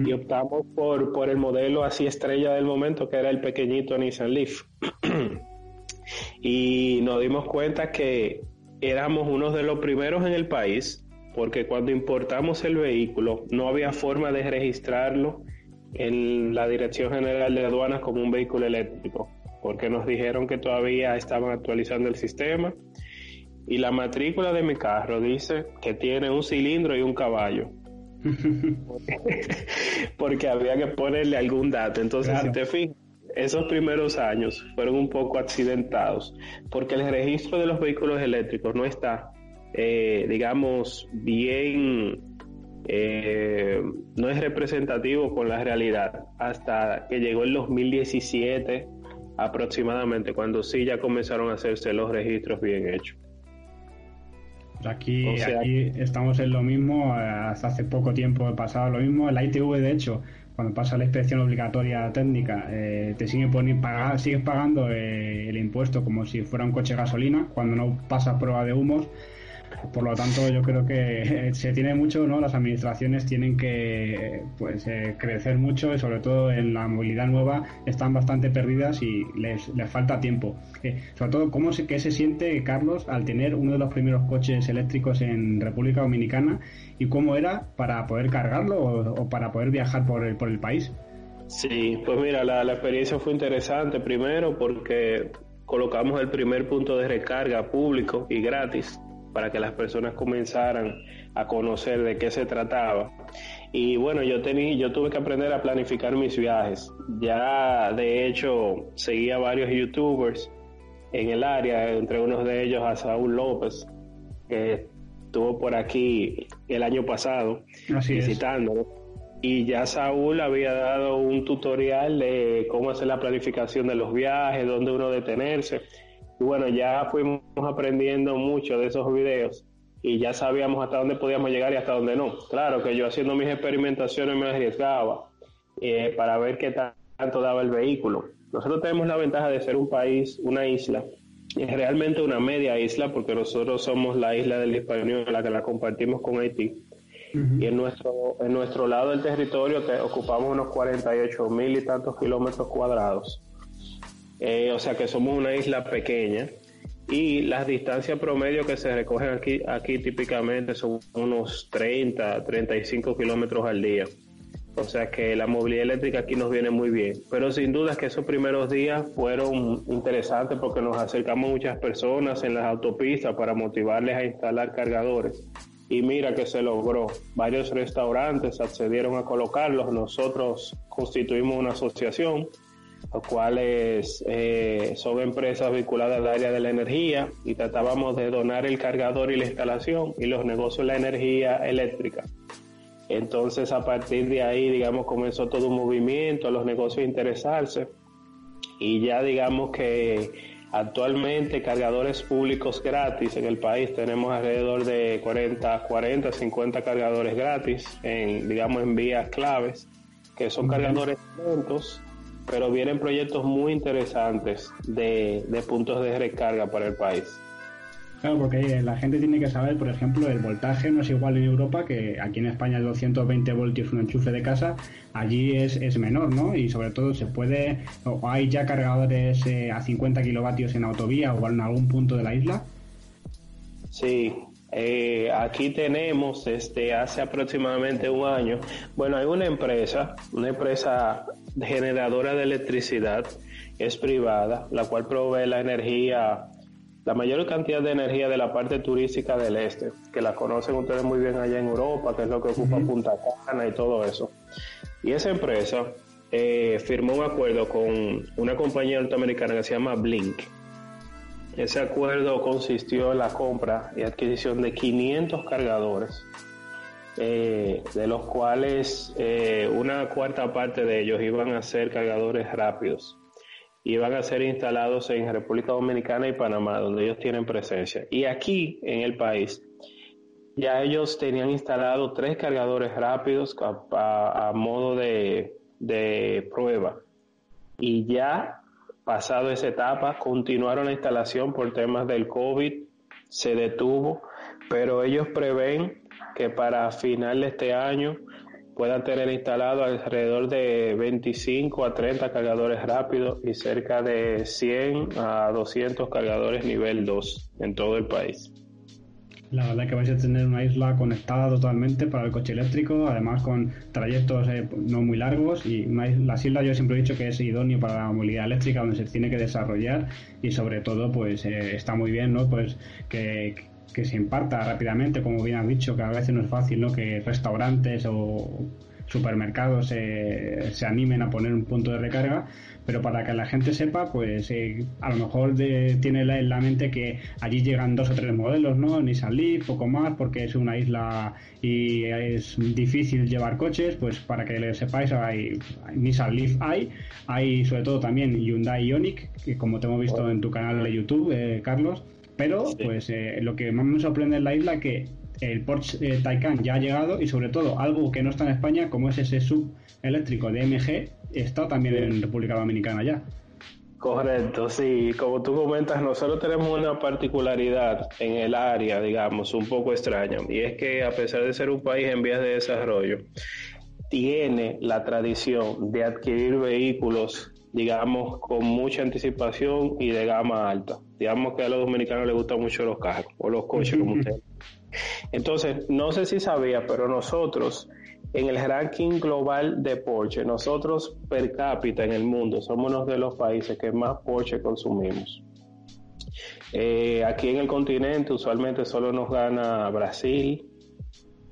Y optamos por, por el modelo así estrella del momento, que era el pequeñito Nissan Leaf. y nos dimos cuenta que éramos uno de los primeros en el país, porque cuando importamos el vehículo no había forma de registrarlo en la Dirección General de Aduanas como un vehículo eléctrico, porque nos dijeron que todavía estaban actualizando el sistema y la matrícula de mi carro dice que tiene un cilindro y un caballo. porque había que ponerle algún dato. Entonces, si te fijas, esos primeros años fueron un poco accidentados, porque el registro de los vehículos eléctricos no está, eh, digamos, bien, eh, no es representativo con la realidad, hasta que llegó el 2017 aproximadamente, cuando sí ya comenzaron a hacerse los registros bien hechos. Aquí, aquí estamos en lo mismo, hasta hace poco tiempo he pasado lo mismo. La ITV, de hecho, cuando pasa la inspección obligatoria técnica, eh, te sigue pagar, sigues pagando eh, el impuesto como si fuera un coche de gasolina, cuando no pasa prueba de humos por lo tanto, yo creo que se tiene mucho, ¿no? Las administraciones tienen que pues eh, crecer mucho y sobre todo en la movilidad nueva están bastante perdidas y les, les falta tiempo. Eh, sobre todo, ¿cómo se, qué se siente, Carlos, al tener uno de los primeros coches eléctricos en República Dominicana y cómo era para poder cargarlo o, para poder viajar por el, por el país? Sí, pues mira, la experiencia fue interesante primero porque colocamos el primer punto de recarga público y gratis para que las personas comenzaran a conocer de qué se trataba. Y bueno, yo, tenía, yo tuve que aprender a planificar mis viajes. Ya de hecho seguía varios youtubers en el área, entre unos de ellos a Saúl López, que estuvo por aquí el año pasado visitando. Y ya Saúl había dado un tutorial de cómo hacer la planificación de los viajes, dónde uno detenerse. Y bueno, ya fuimos aprendiendo mucho de esos videos y ya sabíamos hasta dónde podíamos llegar y hasta dónde no. Claro que yo haciendo mis experimentaciones me arriesgaba eh, para ver qué tanto daba el vehículo. Nosotros tenemos la ventaja de ser un país, una isla, y es realmente una media isla porque nosotros somos la isla del Hispaniola, la que la compartimos con Haití. Y en nuestro, en nuestro lado del territorio te, ocupamos unos 48 mil y tantos kilómetros cuadrados. Eh, o sea que somos una isla pequeña y las distancias promedio que se recogen aquí, aquí típicamente son unos 30, 35 kilómetros al día. O sea que la movilidad eléctrica aquí nos viene muy bien. Pero sin duda que esos primeros días fueron interesantes porque nos acercamos muchas personas en las autopistas para motivarles a instalar cargadores. Y mira que se logró. Varios restaurantes accedieron a colocarlos. Nosotros constituimos una asociación los cuales eh, son empresas vinculadas al área de la energía y tratábamos de donar el cargador y la instalación y los negocios de la energía eléctrica. Entonces a partir de ahí, digamos, comenzó todo un movimiento, los negocios interesarse y ya digamos que actualmente cargadores públicos gratis en el país tenemos alrededor de 40, 40, 50 cargadores gratis en, digamos, en vías claves, que son cargadores lentos pero vienen proyectos muy interesantes de, puntos de recarga para el país. Claro, porque la gente tiene que saber, por ejemplo, el voltaje no es igual en Europa, que aquí en España es 220 voltios un enchufe de casa, allí es, es menor, ¿no? Y sobre todo se puede, o hay ya cargadores eh, a 50 kilovatios en autovía o en algún punto de la isla. Sí, eh, aquí tenemos este hace aproximadamente un año. Bueno, hay una empresa, una empresa generadora de electricidad, es privada, la cual provee la energía, la mayor cantidad de energía de la parte turística del este, que la conocen ustedes muy bien allá en Europa, que es lo que ocupa Punta Cana y todo eso. Y esa empresa eh, firmó un acuerdo con una compañía norteamericana que se llama Blink ese acuerdo consistió en la compra y adquisición de 500 cargadores, eh, de los cuales eh, una cuarta parte de ellos iban a ser cargadores rápidos. Iban a ser instalados en República Dominicana y Panamá, donde ellos tienen presencia. Y aquí, en el país, ya ellos tenían instalado tres cargadores rápidos a, modo de, de prueba. Y ya pasado esa etapa, continuaron la instalación por temas del COVID, se detuvo, pero ellos prevén que para final de este año puedan tener instalado alrededor de 25 a 30 cargadores rápidos y cerca de 100 a 200 cargadores nivel 2 en todo el país. La verdad es que vais a tener una isla conectada totalmente para el coche eléctrico, además con trayectos eh, no muy largos y las islas yo siempre he dicho que es idóneo para la movilidad eléctrica donde se tiene que desarrollar y sobre todo pues eh, está muy bien no pues que, que se imparta rápidamente como bien has dicho que a veces no es fácil no que restaurantes o supermercados se, se animen a poner un punto de recarga, pero para que la gente sepa, pues eh, a lo mejor tiene en la mente que allí llegan dos o tres modelos, ¿no? Nissan Leaf, poco más, porque es una isla y es difícil llevar coches, pues para que le sepáis, hay, Nissan Leaf hay, hay sobre todo también Hyundai Ioniq, que como te hemos visto en tu canal de YouTube, eh, Carlos, pero pues eh, lo que más me sorprende en la isla es que el Porsche eh, Taycan ya ha llegado y sobre todo algo que no está en España como es ese sub eléctrico de MG está también en República Dominicana ya. Correcto, sí, como tú comentas, nosotros tenemos una particularidad en el área, digamos, un poco extraña, y es que a pesar de ser un país en vías de desarrollo, tiene la tradición de adquirir vehículos, digamos, con mucha anticipación y de gama alta. Digamos que a los dominicanos les gustan mucho los carros o los coches, como ustedes entonces, no sé si sabía, pero nosotros en el ranking global de Porsche, nosotros per cápita en el mundo somos uno de los países que más Porsche consumimos. Eh, aquí en el continente usualmente solo nos gana Brasil,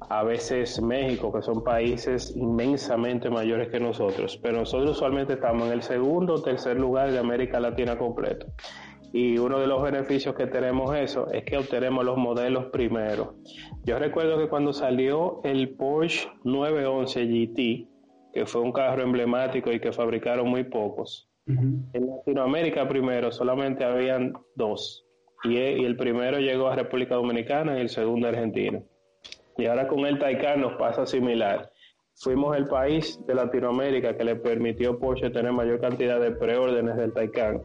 a veces México, que son países inmensamente mayores que nosotros, pero nosotros usualmente estamos en el segundo o tercer lugar de América Latina completo y uno de los beneficios que tenemos eso es que obtenemos los modelos primero. Yo recuerdo que cuando salió el Porsche 911 GT, que fue un carro emblemático y que fabricaron muy pocos, en Latinoamérica primero solamente habían dos y, el primero llegó a República Dominicana y el segundo a Argentina. Y ahora con el Taycan nos pasa similar. Fuimos el país de Latinoamérica que le permitió Porsche tener mayor cantidad de preórdenes del Taycan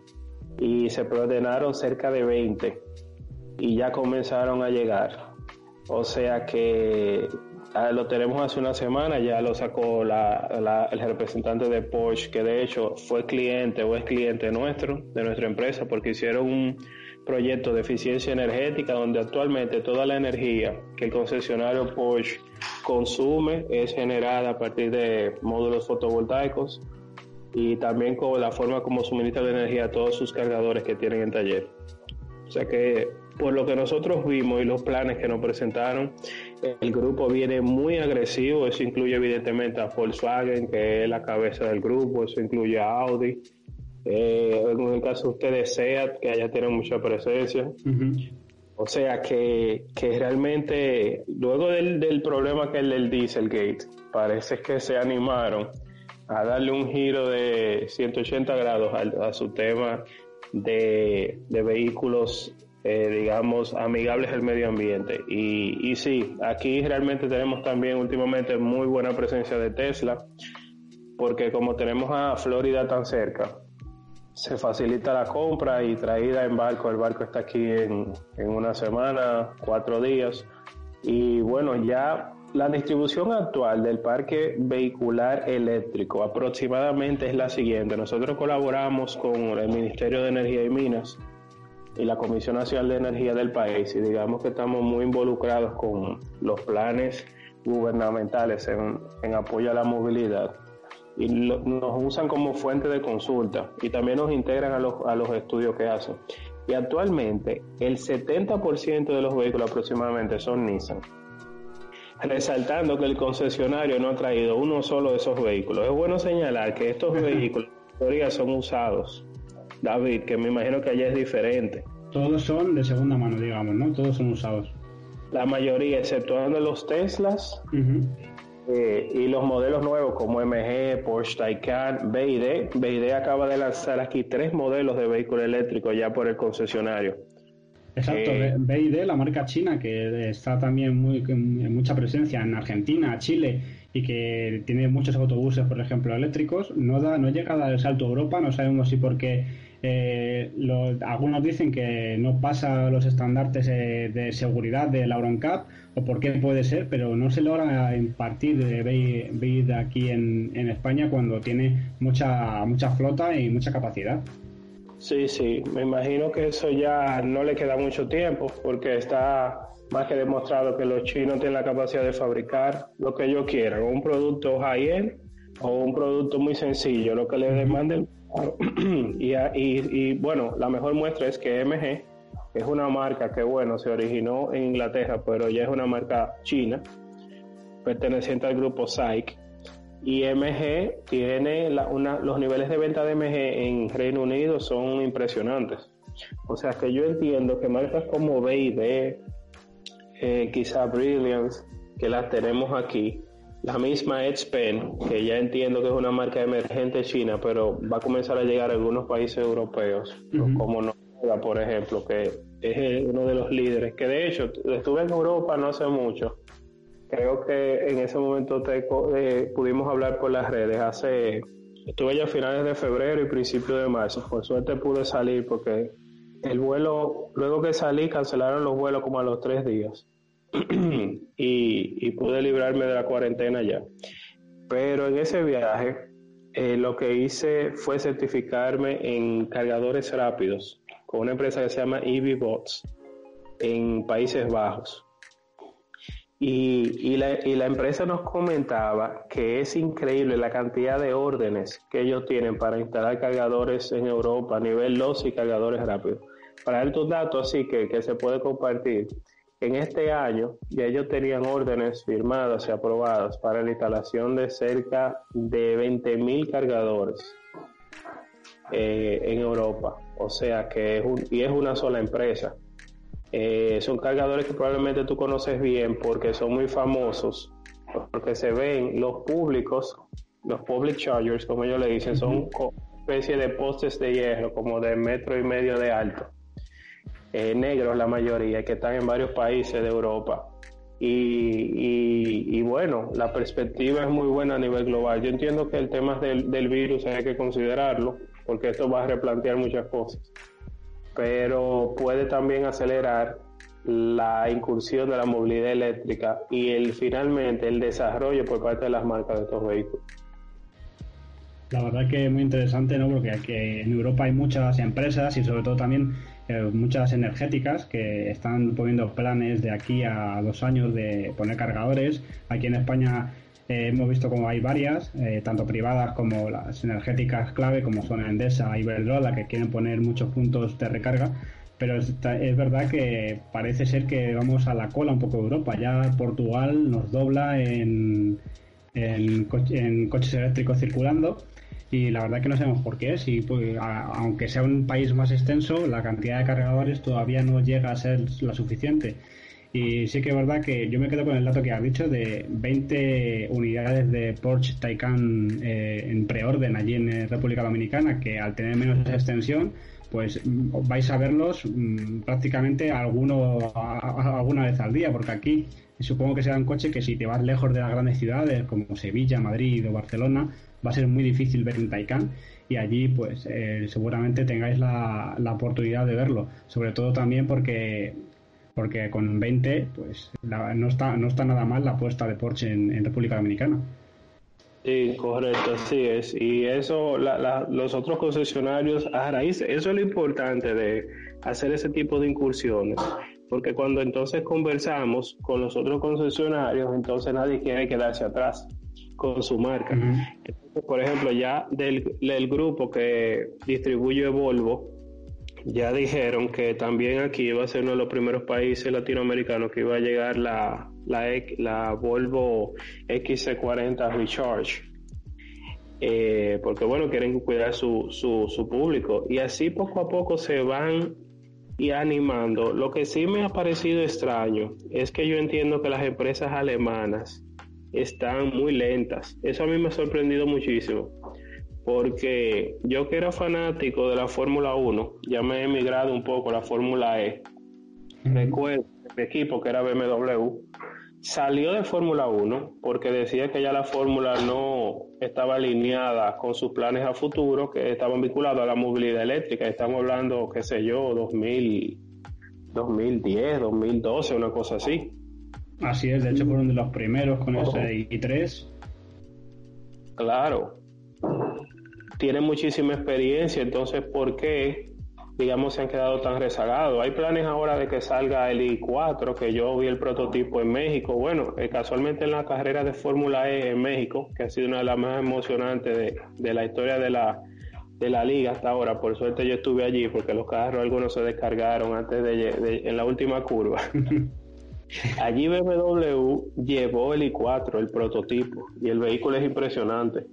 y se preordenaron cerca de 20 y ya comenzaron a llegar. O sea que ah, lo tenemos hace una semana, ya lo sacó el representante de Porsche, que de hecho fue cliente o es cliente nuestro, de nuestra empresa, porque hicieron un proyecto de eficiencia energética donde actualmente toda la energía que el concesionario Porsche consume es generada a partir de módulos fotovoltaicos y también con la forma como suministra la energía a todos sus cargadores que tienen en taller. O sea que por lo que nosotros vimos y los planes que nos presentaron, el grupo viene muy agresivo, eso incluye evidentemente a Volkswagen, que es la cabeza del grupo, eso incluye a Audi, eh, en el caso de ustedes SEAT, que allá tienen mucha presencia. O sea que, que realmente, luego del, del problema que es el del Dieselgate, parece que se animaron a darle un giro de 180 grados a, su tema de, vehículos, eh, digamos, amigables al medio ambiente. Y, y sí, aquí realmente tenemos también últimamente muy buena presencia de Tesla, porque como tenemos a Florida tan cerca, se facilita la compra y traída en barco. El barco está aquí en, en una semana, cuatro días. Y bueno, ya la distribución actual del parque vehicular eléctrico aproximadamente es la siguiente. Nosotros colaboramos con el Ministerio de Energía y Minas y la Comisión Nacional de Energía del país y digamos que estamos muy involucrados con los planes gubernamentales en, apoyo a la movilidad y nos usan como fuente de consulta y también nos integran a los, a los estudios que hacen. Y actualmente el 70% de los vehículos aproximadamente son Nissan resaltando que el concesionario no ha traído uno solo de esos vehículos. Es bueno señalar que estos vehículos son usados. David, que me imagino que allá es diferente. Todos son de segunda mano, digamos, ¿no? Todos son usados. La mayoría, exceptuando los Teslas eh, y los modelos nuevos como MG, Porsche Taycan, BID. BID acaba de lanzar aquí tres modelos de vehículo eléctrico ya por el concesionario. Exacto, eh, BID, la marca china, que está también muy, en mucha presencia en Argentina, Chile, y que tiene muchos autobuses, por ejemplo, eléctricos, no da, no llega a dar el salto a Europa, no sabemos si porque eh, algunos dicen que no pasa los estándares eh, de seguridad de la EuronCap o por qué puede ser, pero no se logra impartir de BID aquí en, en España cuando tiene mucha, mucha flota y mucha capacidad. Sí, sí, me imagino que eso ya no le queda mucho tiempo porque está más que demostrado que los chinos tienen la capacidad de fabricar lo que ellos quieran, un producto high-end o un producto muy sencillo, lo que les demanden. y, y, bueno, la mejor muestra es que MG es una marca que, bueno, se originó en Inglaterra, pero ya es una marca china, perteneciente al grupo SAIC. Y MG tiene una, los niveles de venta de MG en Reino Unido son impresionantes. O sea que yo entiendo que marcas como B&B, eh, quizá Brilliance, que las tenemos aquí, la misma Pen, que ya entiendo que es una marca emergente china, pero va a comenzar a llegar a algunos países europeos, como Noruega, por ejemplo, que es uno de los líderes, que de hecho estuve en Europa no hace mucho. Creo que en ese momento te, eh, pudimos hablar por las redes. Hace, estuve ya a finales de febrero y principio de marzo. Por suerte pude salir porque el vuelo, luego que salí, cancelaron los vuelos como a los tres días. y, pude librarme de la cuarentena ya. Pero en ese viaje, eh, lo que hice fue certificarme en cargadores rápidos con una empresa que se llama EVBots en Países Bajos. Y, la, empresa nos comentaba que es increíble la cantidad de órdenes que ellos tienen para instalar cargadores en Europa a nivel LOS y cargadores rápidos. Para tus datos así que, que se puede compartir, en este año ya ellos tenían órdenes firmadas y aprobadas para la instalación de cerca de 20.000 cargadores eh, en Europa. O sea que es y es una sola empresa. Eh, son cargadores que probablemente tú conoces bien porque son muy famosos, porque se ven los públicos, los public chargers, como ellos le dicen, son especie de postes de hierro, como de metro y medio de alto eh, negros la mayoría, que están en varios países de Europa. Y, bueno, la perspectiva es muy buena a nivel global. Yo entiendo que el tema del, del virus hay que considerarlo, porque esto va a replantear muchas cosas, pero puede también acelerar la incursión de la movilidad eléctrica y el finalmente el desarrollo por parte de las marcas de estos vehículos. La verdad que es muy interesante, ¿no? Porque aquí en Europa hay muchas empresas y sobre todo también eh, muchas energéticas que están poniendo planes de aquí a dos años de poner cargadores. Aquí en España eh, hemos visto como hay varias, eh, tanto privadas como las energéticas clave, como son Endesa, Iberdrola, que quieren poner muchos puntos de recarga. Pero es, verdad que parece ser que vamos a la cola un poco de Europa. Ya Portugal nos dobla en, en coches eléctricos circulando y la verdad que no sabemos por qué. Si, pues, aunque sea un país más extenso, la cantidad de cargadores todavía no llega a ser la suficiente. Y sí que es verdad que yo me quedo con el dato que has dicho de 20 unidades de Porsche Taycan eh, en preorden allí en República Dominicana, que al tener menos extensión, pues mm, vais a verlos mm, prácticamente alguno, alguna vez al día, porque aquí supongo que será un coche que si te vas lejos de las grandes ciudades como Sevilla, Madrid o Barcelona, va a ser muy difícil ver un Taycan y allí pues eh, seguramente tengáis la, la, oportunidad de verlo, sobre todo también porque porque con 20 pues no está no está nada mal la apuesta de Porsche en, República Dominicana. Sí, correcto, así es. Y eso, los otros concesionarios, a raíz, eso es lo importante de hacer ese tipo de incursiones. Porque cuando entonces conversamos con los otros concesionarios, entonces nadie quiere quedarse atrás con su marca. por ejemplo, ya del, del, grupo que distribuye Volvo, ya dijeron que también aquí iba a ser uno de los primeros países latinoamericanos que iba a llegar la, la, Volvo XC40 Recharge. Eh, porque bueno, quieren cuidar su, su, su público y así poco a poco se van y animando. Lo que sí me ha parecido extraño es que yo entiendo que las empresas alemanas están muy lentas. Eso a mí me ha sorprendido muchísimo, porque yo que era fanático de la Fórmula 1, ya me he emigrado un poco a la Fórmula E. Recuerdo mi equipo, que era BMW, salió de Fórmula 1 porque decía que ya la Fórmula no estaba alineada con sus planes a futuro, que estaban vinculados a la movilidad eléctrica. Estamos hablando, qué sé yo, 2000, 2010, 2012, una cosa así. Así es, de hecho fueron de los primeros con ese i3. Claro. Tiene muchísima experiencia, entonces, ¿por qué digamos, se han quedado tan rezagados. Hay planes ahora de que salga el i4, que yo vi el prototipo en México. Bueno, eh, casualmente en la carrera de Fórmula E en México, que ha sido una de las más emocionantes de, de la historia de la, de la liga hasta ahora. Por suerte yo estuve allí porque los carros algunos se descargaron antes de, en la última curva. allí BMW llevó el i4, el prototipo, y el vehículo es impresionante.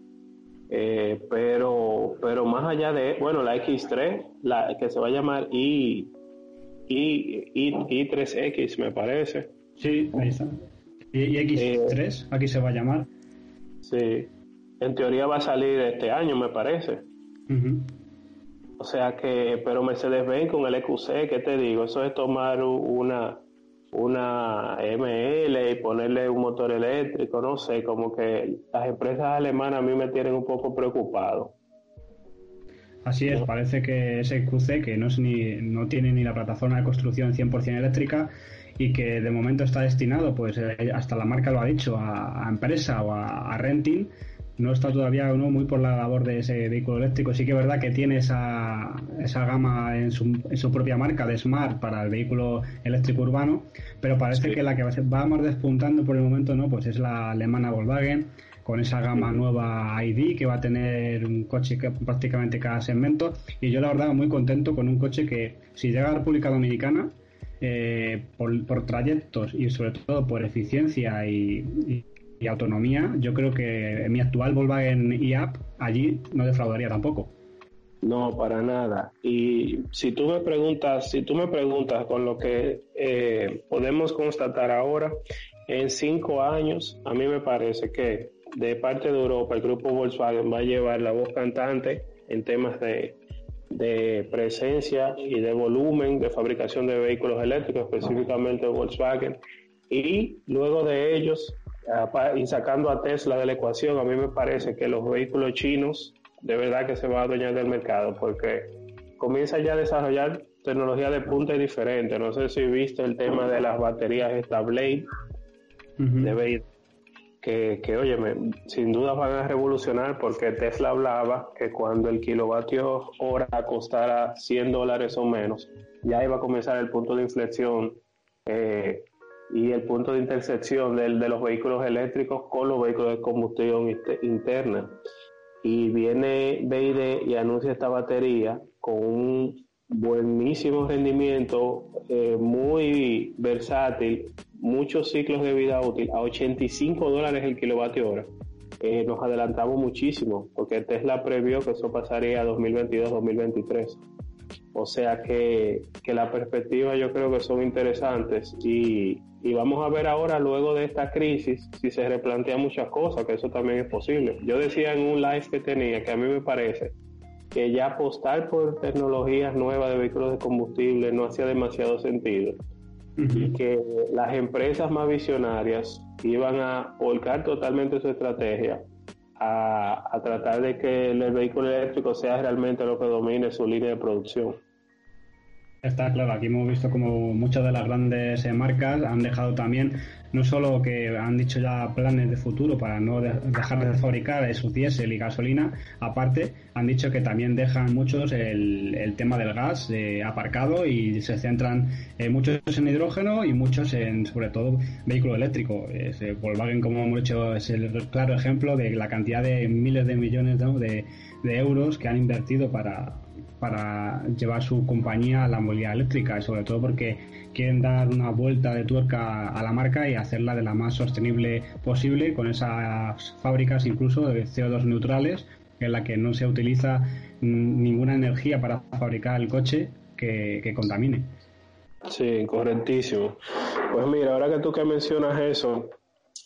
Eh, pero, pero más allá de, bueno, la X3, la que se va a llamar I, I, 3 x me parece. Sí, ahí está. Y, X3, eh, aquí se va a llamar. Sí, en teoría va a salir este año, me parece. O sea que, pero Mercedes-Benz con el EQC, ¿qué te digo? Eso es tomar una, una ML y ponerle un motor eléctrico, no sé, como que las empresas alemanas a mí me tienen un poco preocupado. Así es, parece que ese QC, que no, es ni, no tiene ni la plataforma de construcción 100% eléctrica y que de momento está destinado, pues eh, hasta la marca lo ha dicho, a, empresa o a renting, no está todavía no muy por la labor de ese vehículo eléctrico. Sí que es verdad que tiene esa, esa gama en su, en su propia marca de Smart para el vehículo eléctrico urbano, pero parece que la que va más despuntando por el momento no, pues es la alemana Volkswagen con esa gama nueva ID que va a tener un coche que prácticamente cada segmento. Y yo la verdad muy contento con un coche que si llega a la República Dominicana eh, por, por, trayectos y sobre todo por eficiencia y, y autonomía, yo creo que mi actual Volkswagen e-App allí no defraudaría tampoco. No, para nada. Y si tú me preguntas, si tú me preguntas con lo que eh, podemos constatar ahora, en cinco años, a mí me parece que de parte de Europa el grupo Volkswagen va a llevar la voz cantante en temas de, de presencia y de volumen de fabricación de vehículos eléctricos, específicamente Volkswagen. Y luego de ellos y sacando a Tesla de la ecuación, a mí me parece que los vehículos chinos de verdad que se van a adueñar del mercado porque comienza ya a desarrollar tecnología de punta y diferente. No sé si viste el tema de las baterías esta Blade de que, que óyeme, sin duda van a revolucionar porque Tesla hablaba que cuando el kilovatio hora costara 100 dólares o menos, ya iba a comenzar el punto de inflexión eh, y el punto de intersección de, de los vehículos eléctricos con los vehículos de combustión interna. Y viene BID y anuncia esta batería con un buenísimo rendimiento, eh, muy versátil, muchos ciclos de vida útil, a 85 dólares el kilovatio hora. Eh, nos adelantamos muchísimo, porque Tesla previó que eso pasaría a 2022-2023. O sea que, que la perspectiva yo creo que son interesantes y, y vamos a ver ahora, luego de esta crisis, si se replantean muchas cosas, que eso también es posible. Yo decía en un live que tenía que a mí me parece que ya apostar por tecnologías nuevas de vehículos de combustible no hacía demasiado sentido. Y que las empresas más visionarias iban a volcar totalmente su estrategia a, a tratar de que el vehículo eléctrico sea realmente lo que domine su línea de producción. Está claro, aquí hemos visto como muchas de las grandes eh, marcas han dejado también, no solo que han dicho ya planes de futuro para no dejar de fabricar su diésel y gasolina, aparte han dicho que también dejan muchos el, tema del gas eh, aparcado y se centran eh, muchos en hidrógeno y muchos en sobre todo vehículo eléctrico. Volkswagen, como hemos dicho, es el claro ejemplo de la cantidad de miles de millones de euros que han invertido para para llevar su compañía a la movilidad eléctrica y sobre todo porque quieren dar una vuelta de tuerca a la marca y hacerla de la más sostenible posible con esas fábricas incluso de CO2 neutrales en la que no se utiliza ninguna energía para fabricar el coche que, que contamine. Sí, correctísimo. Pues mira, ahora que tú que mencionas eso,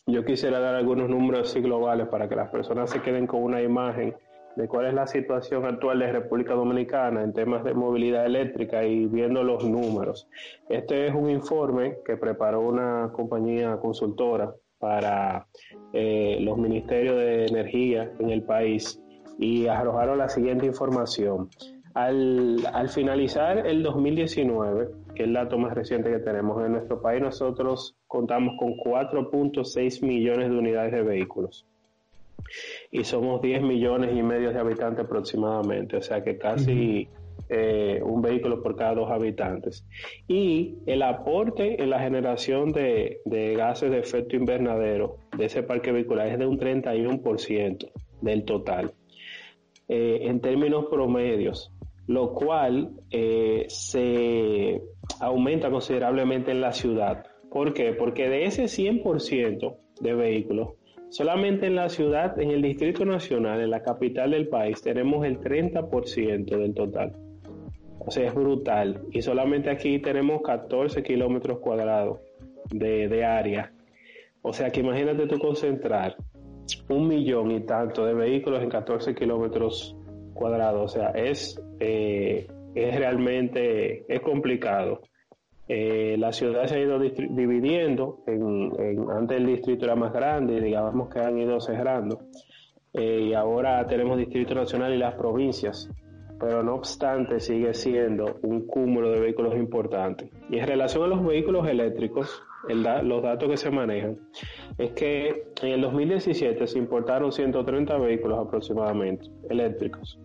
yo quisiera dar algunos números así globales para que las personas se queden con una imagen de cuál es la situación actual de República Dominicana en temas de movilidad eléctrica y viendo los números. Este es un informe que preparó una compañía consultora para eh, los ministerios de energía en el país y arrojaron la siguiente información. Al, al finalizar el 2019, que es el dato más reciente que tenemos en nuestro país, nosotros contamos con 4.6 millones de unidades de vehículos y somos 10 millones y medio de habitantes aproximadamente, o sea que casi eh, un vehículo por cada dos habitantes. Y el aporte en la generación de, gases de efecto invernadero de ese parque vehicular es de un 31% del total. Eh, en términos promedios, lo cual eh, se aumenta considerablemente en la ciudad. ¿Por qué? Porque de ese 100% de vehículos, solamente en la ciudad, en el Distrito Nacional, en la capital del país, tenemos el 30% del total. O sea, es brutal. Y solamente aquí tenemos 14 kilómetros cuadrados de, área. O sea que imagínate tú concentrar un millón y tanto de vehículos en 14 kilómetros cuadrados. O sea, es, eh, es realmente es complicado. Eh, la ciudad se ha ido dividiendo. En, antes el distrito era más grande, digamos que han ido cerrando. Eh, y ahora tenemos Distrito Nacional y las provincias pero no obstante sigue siendo un cúmulo de vehículos importantes. Y en relación a los vehículos eléctricos, los datos que se manejan, es que en el 2017 se importaron 130 vehículos aproximadamente eléctricos,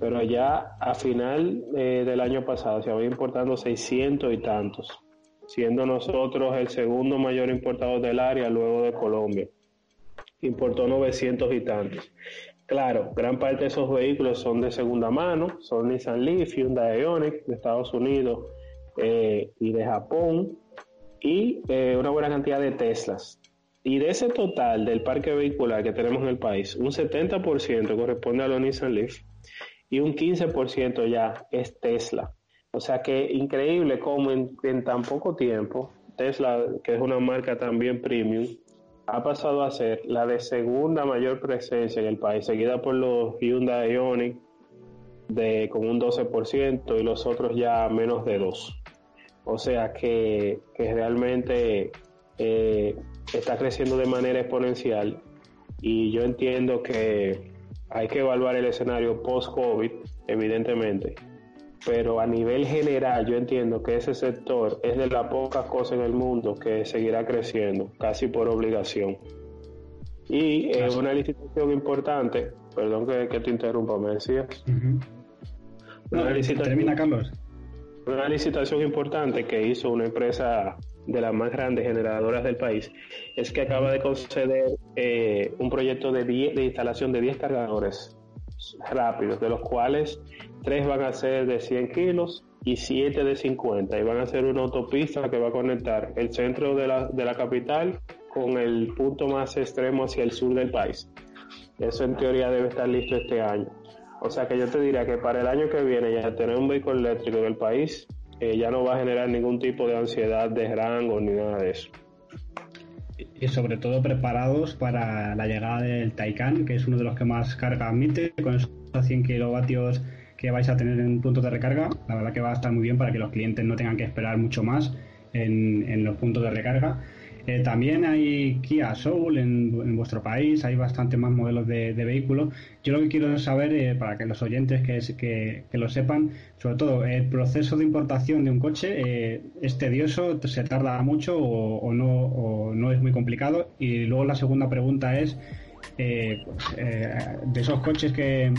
pero ya a final eh, del año pasado se habían importado 600 y tantos, siendo nosotros el segundo mayor importador del área luego de Colombia. Importó 900 y tantos. Claro, gran parte de esos vehículos son de segunda mano, son Nissan Leaf, Hyundai Ioniq de Estados Unidos eh, y de Japón, y eh, una buena cantidad de Teslas. Y de ese total del parque vehicular que tenemos en el país, un 70% corresponde a los Nissan Leaf y un 15% ya es Tesla. O sea que increíble cómo en, tan poco tiempo Tesla, que es una marca también premium, ha pasado a ser la de segunda mayor presencia en el país, seguida por los Hyundai Ioniq de con un 12% y los otros ya menos de 2. O sea que, realmente eh, está creciendo de manera exponencial y yo entiendo que hay que evaluar el escenario post-COVID, evidentemente, pero a nivel general yo entiendo que ese sector es de las pocas cosas en el mundo que seguirá creciendo, casi por obligación. Y es una licitación importante, perdón que, te interrumpa, me decías. una licitación, termina, Carlos. Una licitación importante que hizo una empresa de las más grandes generadoras del país es que acaba de conceder eh, un proyecto de, de instalación de 10 cargadores rápidos, de los cuales tres van a ser de 100 kilos y siete de 50 y van a ser una autopista que va a conectar el centro de la, de la capital con el punto más extremo hacia el sur del país. Eso en teoría debe estar listo este año. O sea que yo te diría que para el año que viene ya tener un vehículo eléctrico en el país eh, ya no va a generar ningún tipo de ansiedad de rango ni nada de eso. Y sobre todo preparados para la llegada del Taycan, que es uno de los que más carga admite, con esos 100 kilovatios que vais a tener en puntos de recarga. La verdad que va a estar muy bien para que los clientes no tengan que esperar mucho más en, los puntos de recarga. Eh, también hay Kia Soul en, vuestro país, hay bastante más modelos de, vehículos. Yo lo que quiero saber, eh, para que los oyentes que, que, lo sepan, sobre todo, el proceso de importación de un coche eh, es tedioso, se tarda mucho o, no, o no es muy complicado. Y luego la segunda pregunta es, pues, de esos coches que,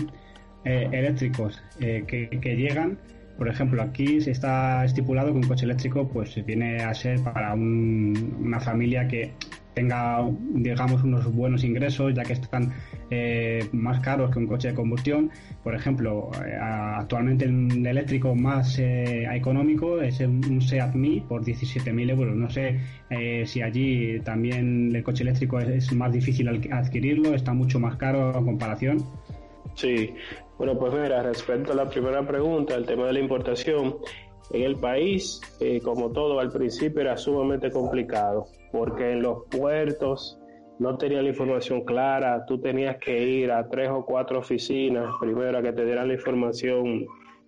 eléctricos eh, que, llegan. Por ejemplo, aquí se está estipulado que un coche eléctrico pues viene a ser para una familia que tenga, digamos, unos buenos ingresos, ya que están eh, más caros que un coche de combustión. Por ejemplo, actualmente el eléctrico más económico es un, Seat Mii por 17.000 euros. No sé si allí también el coche eléctrico es, es, más difícil adquirirlo, está mucho más caro en comparación. Sí, bueno, pues mira, respecto a la primera pregunta, el tema de la importación, en el país, eh, como todo al principio, era sumamente complicado, porque en los puertos no tenía la información clara, tú tenías que ir a tres o cuatro oficinas primero a que te dieran la información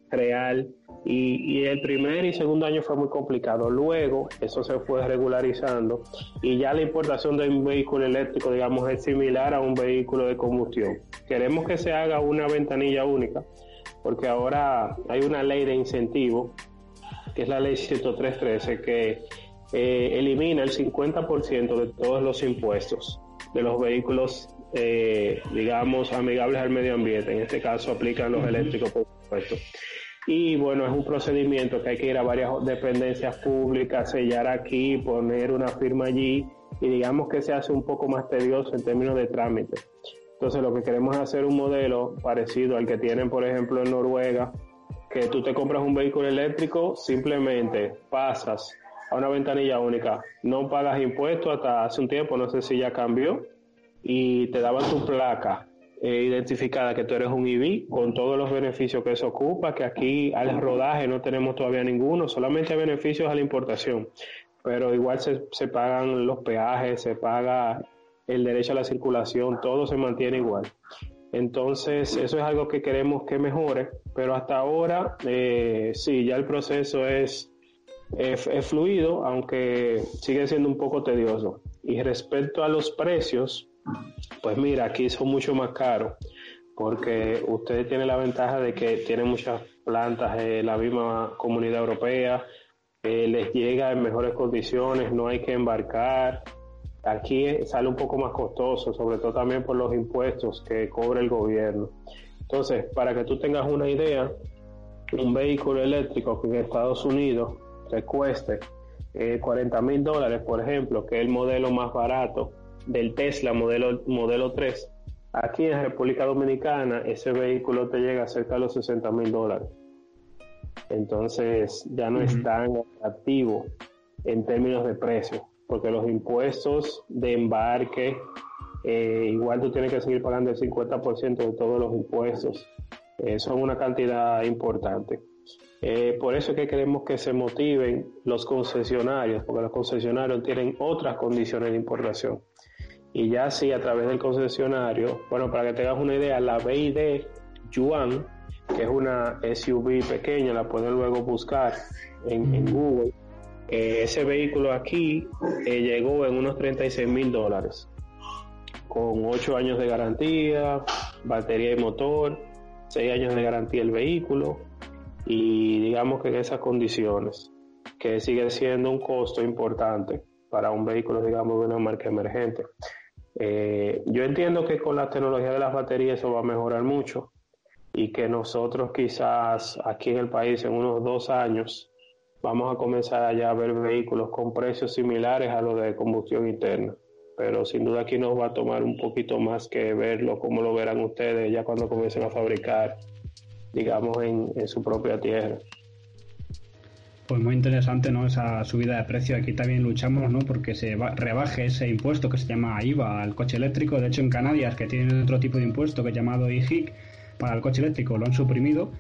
real y, el primer y segundo año fue muy complicado. Luego eso se fue regularizando y ya la importación de un vehículo eléctrico, digamos, es similar a un vehículo de combustión. Queremos que se haga una ventanilla única porque ahora hay una ley de incentivo, que es la ley 10313, que eh, elimina el 50% de todos los impuestos de los vehículos, eh, digamos, amigables al medio ambiente. En este caso aplican los eléctricos, por supuesto. Y bueno, es un procedimiento que hay que ir a varias dependencias públicas, sellar aquí, poner una firma allí y digamos que se hace un poco más tedioso en términos de trámite. Entonces lo que queremos es hacer un modelo parecido al que tienen, por ejemplo, en Noruega, que tú te compras un vehículo eléctrico, simplemente pasas a una ventanilla única, no pagas impuestos hasta hace un tiempo, no sé si ya cambió, y te daban tu placa eh, identificada que tú eres un EV con todos los beneficios que eso ocupa, que aquí al rodaje no tenemos todavía ninguno, solamente beneficios a la importación, pero igual se, se pagan los peajes, se paga el derecho a la circulación, todo se mantiene igual. Entonces, eso es algo que queremos que mejore, pero hasta ahora eh, sí, ya el proceso es, es, fluido, aunque sigue siendo un poco tedioso. Y respecto a los precios, pues mira, aquí son mucho más caros, porque ustedes tienen la ventaja de que tienen muchas plantas en la misma comunidad europea, les llega en mejores condiciones, no hay que embarcar, Aquí sale un poco más costoso, sobre todo también por los impuestos que cobra el gobierno. Entonces, para que tú tengas una idea, un vehículo eléctrico que en Estados Unidos te cueste 40 eh, mil dólares, por ejemplo, que es el modelo más barato del Tesla modelo, modelo 3, aquí en República Dominicana ese vehículo te llega a cerca de los 60 mil dólares. Entonces ya no es tan atractivo en términos de precio porque los impuestos de embarque, eh, igual tú tienes que seguir pagando el 50% de todos los impuestos. Eh, son una cantidad importante. Eh, por eso es que queremos que se motiven los concesionarios, porque los concesionarios tienen otras condiciones de importación. Y ya sí, a través del concesionario, bueno, para que tengas una idea, la BID Yuan, que es una SUV pequeña, la pueden luego buscar en, en Google eh, ese vehículo aquí eh, llegó en unos 36 mil dólares, con 8 años de garantía, batería y motor, 6 años de garantía el vehículo y digamos que en esas condiciones, que sigue siendo un costo importante para un vehículo, digamos, de una marca emergente. Eh, yo entiendo que con la tecnología de las baterías eso va a mejorar mucho y que nosotros quizás aquí en el país en unos dos años vamos a comenzar ya a ver vehículos con precios similares a los de combustión interna. Pero sin duda aquí nos va a tomar un poquito más que verlo, como lo verán ustedes ya cuando comiencen a fabricar, digamos, en, su propia tierra. Pues muy interesante, ¿no? Esa subida de precio. Aquí también luchamos, ¿no? Porque se rebaje ese impuesto que se llama IVA al coche eléctrico. De hecho, en Canarias, que tienen otro tipo de impuesto que es llamado IGIC para el coche eléctrico, lo han suprimido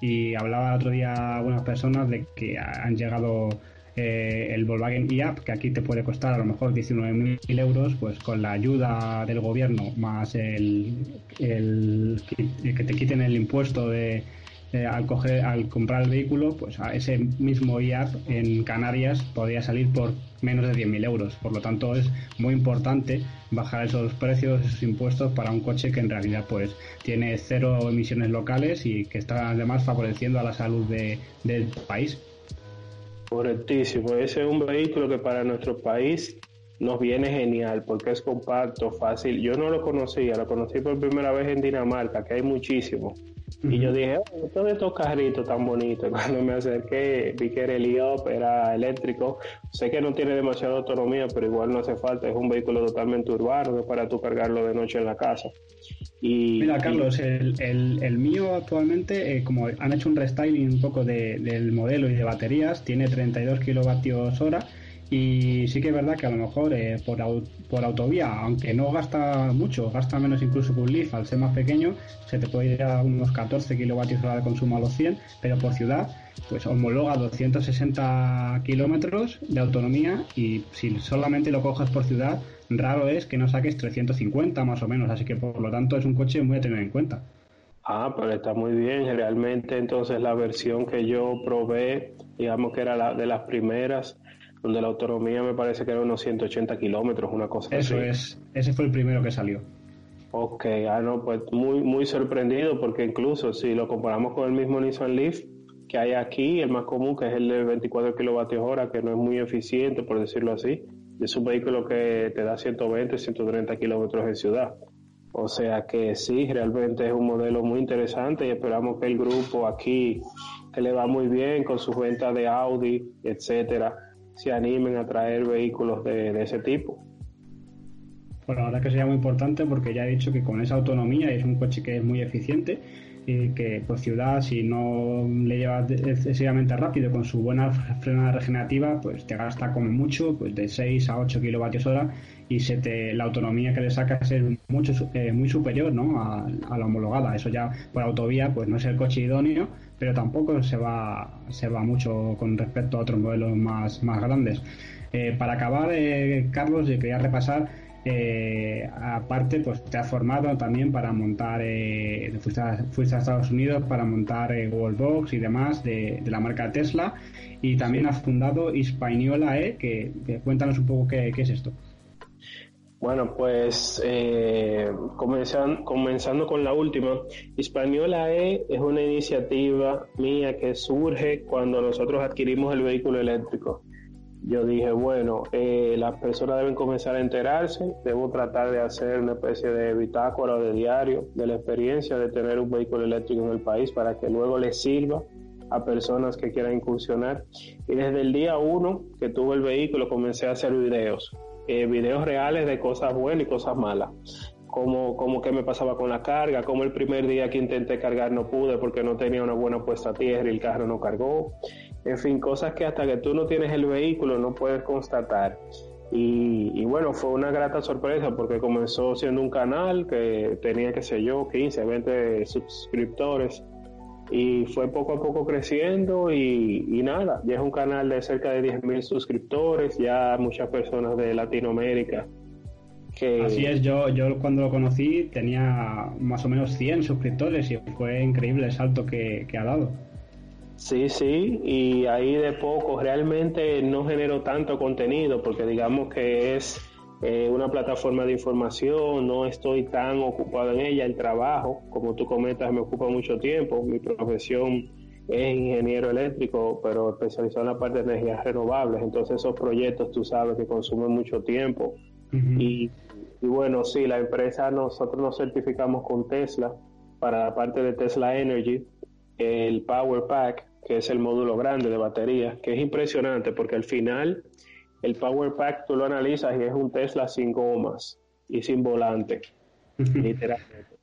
y hablaba otro día algunas personas de que han llegado eh, el Volkswagen IAP, que aquí te puede costar a lo mejor 19.000 euros, pues con la ayuda del gobierno más el, el que te quiten el impuesto de eh, al, coger, al comprar el vehículo, pues a ese mismo IAP en Canarias podría salir por menos de 10.000 euros. Por lo tanto, es muy importante bajar esos precios, esos impuestos para un coche que en realidad pues tiene cero emisiones locales y que está además favoreciendo a la salud de, del país. Correctísimo. Ese es un vehículo que para nuestro país nos viene genial porque es compacto, fácil. Yo no lo conocía, lo conocí por primera vez en Dinamarca, que hay muchísimo. Y yo dije, oh, todos estos carritos tan bonitos. Cuando me acerqué, vi que era el IOP, era eléctrico. Sé que no tiene demasiada autonomía, pero igual no hace falta. Es un vehículo totalmente urbano, para tú cargarlo de noche en la casa. Y, Mira, Carlos, el, el, mío actualmente, eh, como han hecho un restyling un poco de, del modelo y de baterías, tiene 32 kilovatios hora y sí que es verdad que a lo mejor eh, por, por autovía, aunque no gasta mucho, gasta menos incluso que un Leaf al ser más pequeño, se te puede ir a unos 14 kilovatios hora de consumo a los 100, pero por ciudad, pues homologa 260 kilómetros de autonomía y si solamente lo cojas por ciudad, raro es que no saques 350 más o menos, así que por lo tanto es un coche muy a tener en cuenta. Ah, pero está muy bien. Realmente entonces la versión que yo probé, digamos que era la de las primeras, donde la autonomía me parece que era unos 180 kilómetros, una cosa Eso así. Eso es, ese fue el primero que salió. Ok, ah, no, pues muy, muy sorprendido porque incluso si lo comparamos con el mismo Nissan Leaf que hay aquí, el más común, que es el de 24 kilovatios hora, que no es muy eficiente, por decirlo así, es un vehículo que te da 120, 130 kilómetros en ciudad. O sea que sí, realmente es un modelo muy interesante y esperamos que el grupo aquí, que le va muy bien con sus ventas de Audi, etcétera, se animen a traer vehículos de, ese tipo. Bueno, la verdad que sería muy importante porque ya he dicho que con esa autonomía es un coche que es muy eficiente y que por ciudad si no le llevas excesivamente rápido con su buena frenada regenerativa pues te gasta como mucho pues de 6 a 8 kilovatios hora y se te, la autonomía que le sacas es mucho, eh, muy superior ¿no? a, la homologada. Eso ya por autovía pues no es el coche idóneo, pero tampoco se va, se va mucho con respecto a otros modelos más, más grandes. Eh, para acabar, eh, Carlos, quería repasar, aparte, pues te has formado también para montar, fuiste, a, fuiste, a, Estados Unidos para montar Wallbox y demás de, la marca Tesla y también has fundado Hispaniola E, que, cuéntanos un poco qué, qué es esto. Bueno, pues eh, comenzando, con la última, Hispaniola E es una iniciativa mía que surge cuando nosotros adquirimos el vehículo eléctrico. Yo dije, bueno, eh, las personas deben comenzar a enterarse, debo tratar de hacer una especie de bitácora o de diario de la experiencia de tener un vehículo eléctrico en el país para que luego les sirva a personas que quieran incursionar. Y desde el día uno que tuve el vehículo comencé a hacer videos eh, videos reales de cosas buenas y cosas malas. Como, como que me pasaba con la carga, como el primer día que intenté cargar no pude porque no tenía una buena puesta a tierra y el carro no cargó. En fin, cosas que hasta que tú no tienes el vehículo no puedes constatar. Y, y, bueno, fue una grata sorpresa porque comenzó siendo un canal que tenía, qué sé yo, 15, 20 suscriptores y fue poco a poco creciendo y, nada, ya es un canal de cerca de 10.000 suscriptores, ya muchas personas de Latinoamérica. Que... Así es, yo, yo cuando lo conocí tenía más o menos 100 suscriptores y fue increíble el salto que, que ha dado. Sí, sí, y ahí de poco realmente no genero tanto contenido porque digamos que es eh, una plataforma de información, no estoy tan ocupado en ella, el trabajo, como tú comentas, me ocupa mucho tiempo, mi profesión es ingeniero eléctrico, pero especializado en la parte de energías renovables, entonces esos proyectos tú sabes que consumen mucho tiempo. Y, y, bueno, sí, la empresa, nosotros nos certificamos con Tesla para la parte de Tesla Energy, el Power Pack, que es el módulo grande de batería, que es impresionante porque al final el Power Pack tú lo analizas y es un Tesla sin gomas y sin volante, literalmente.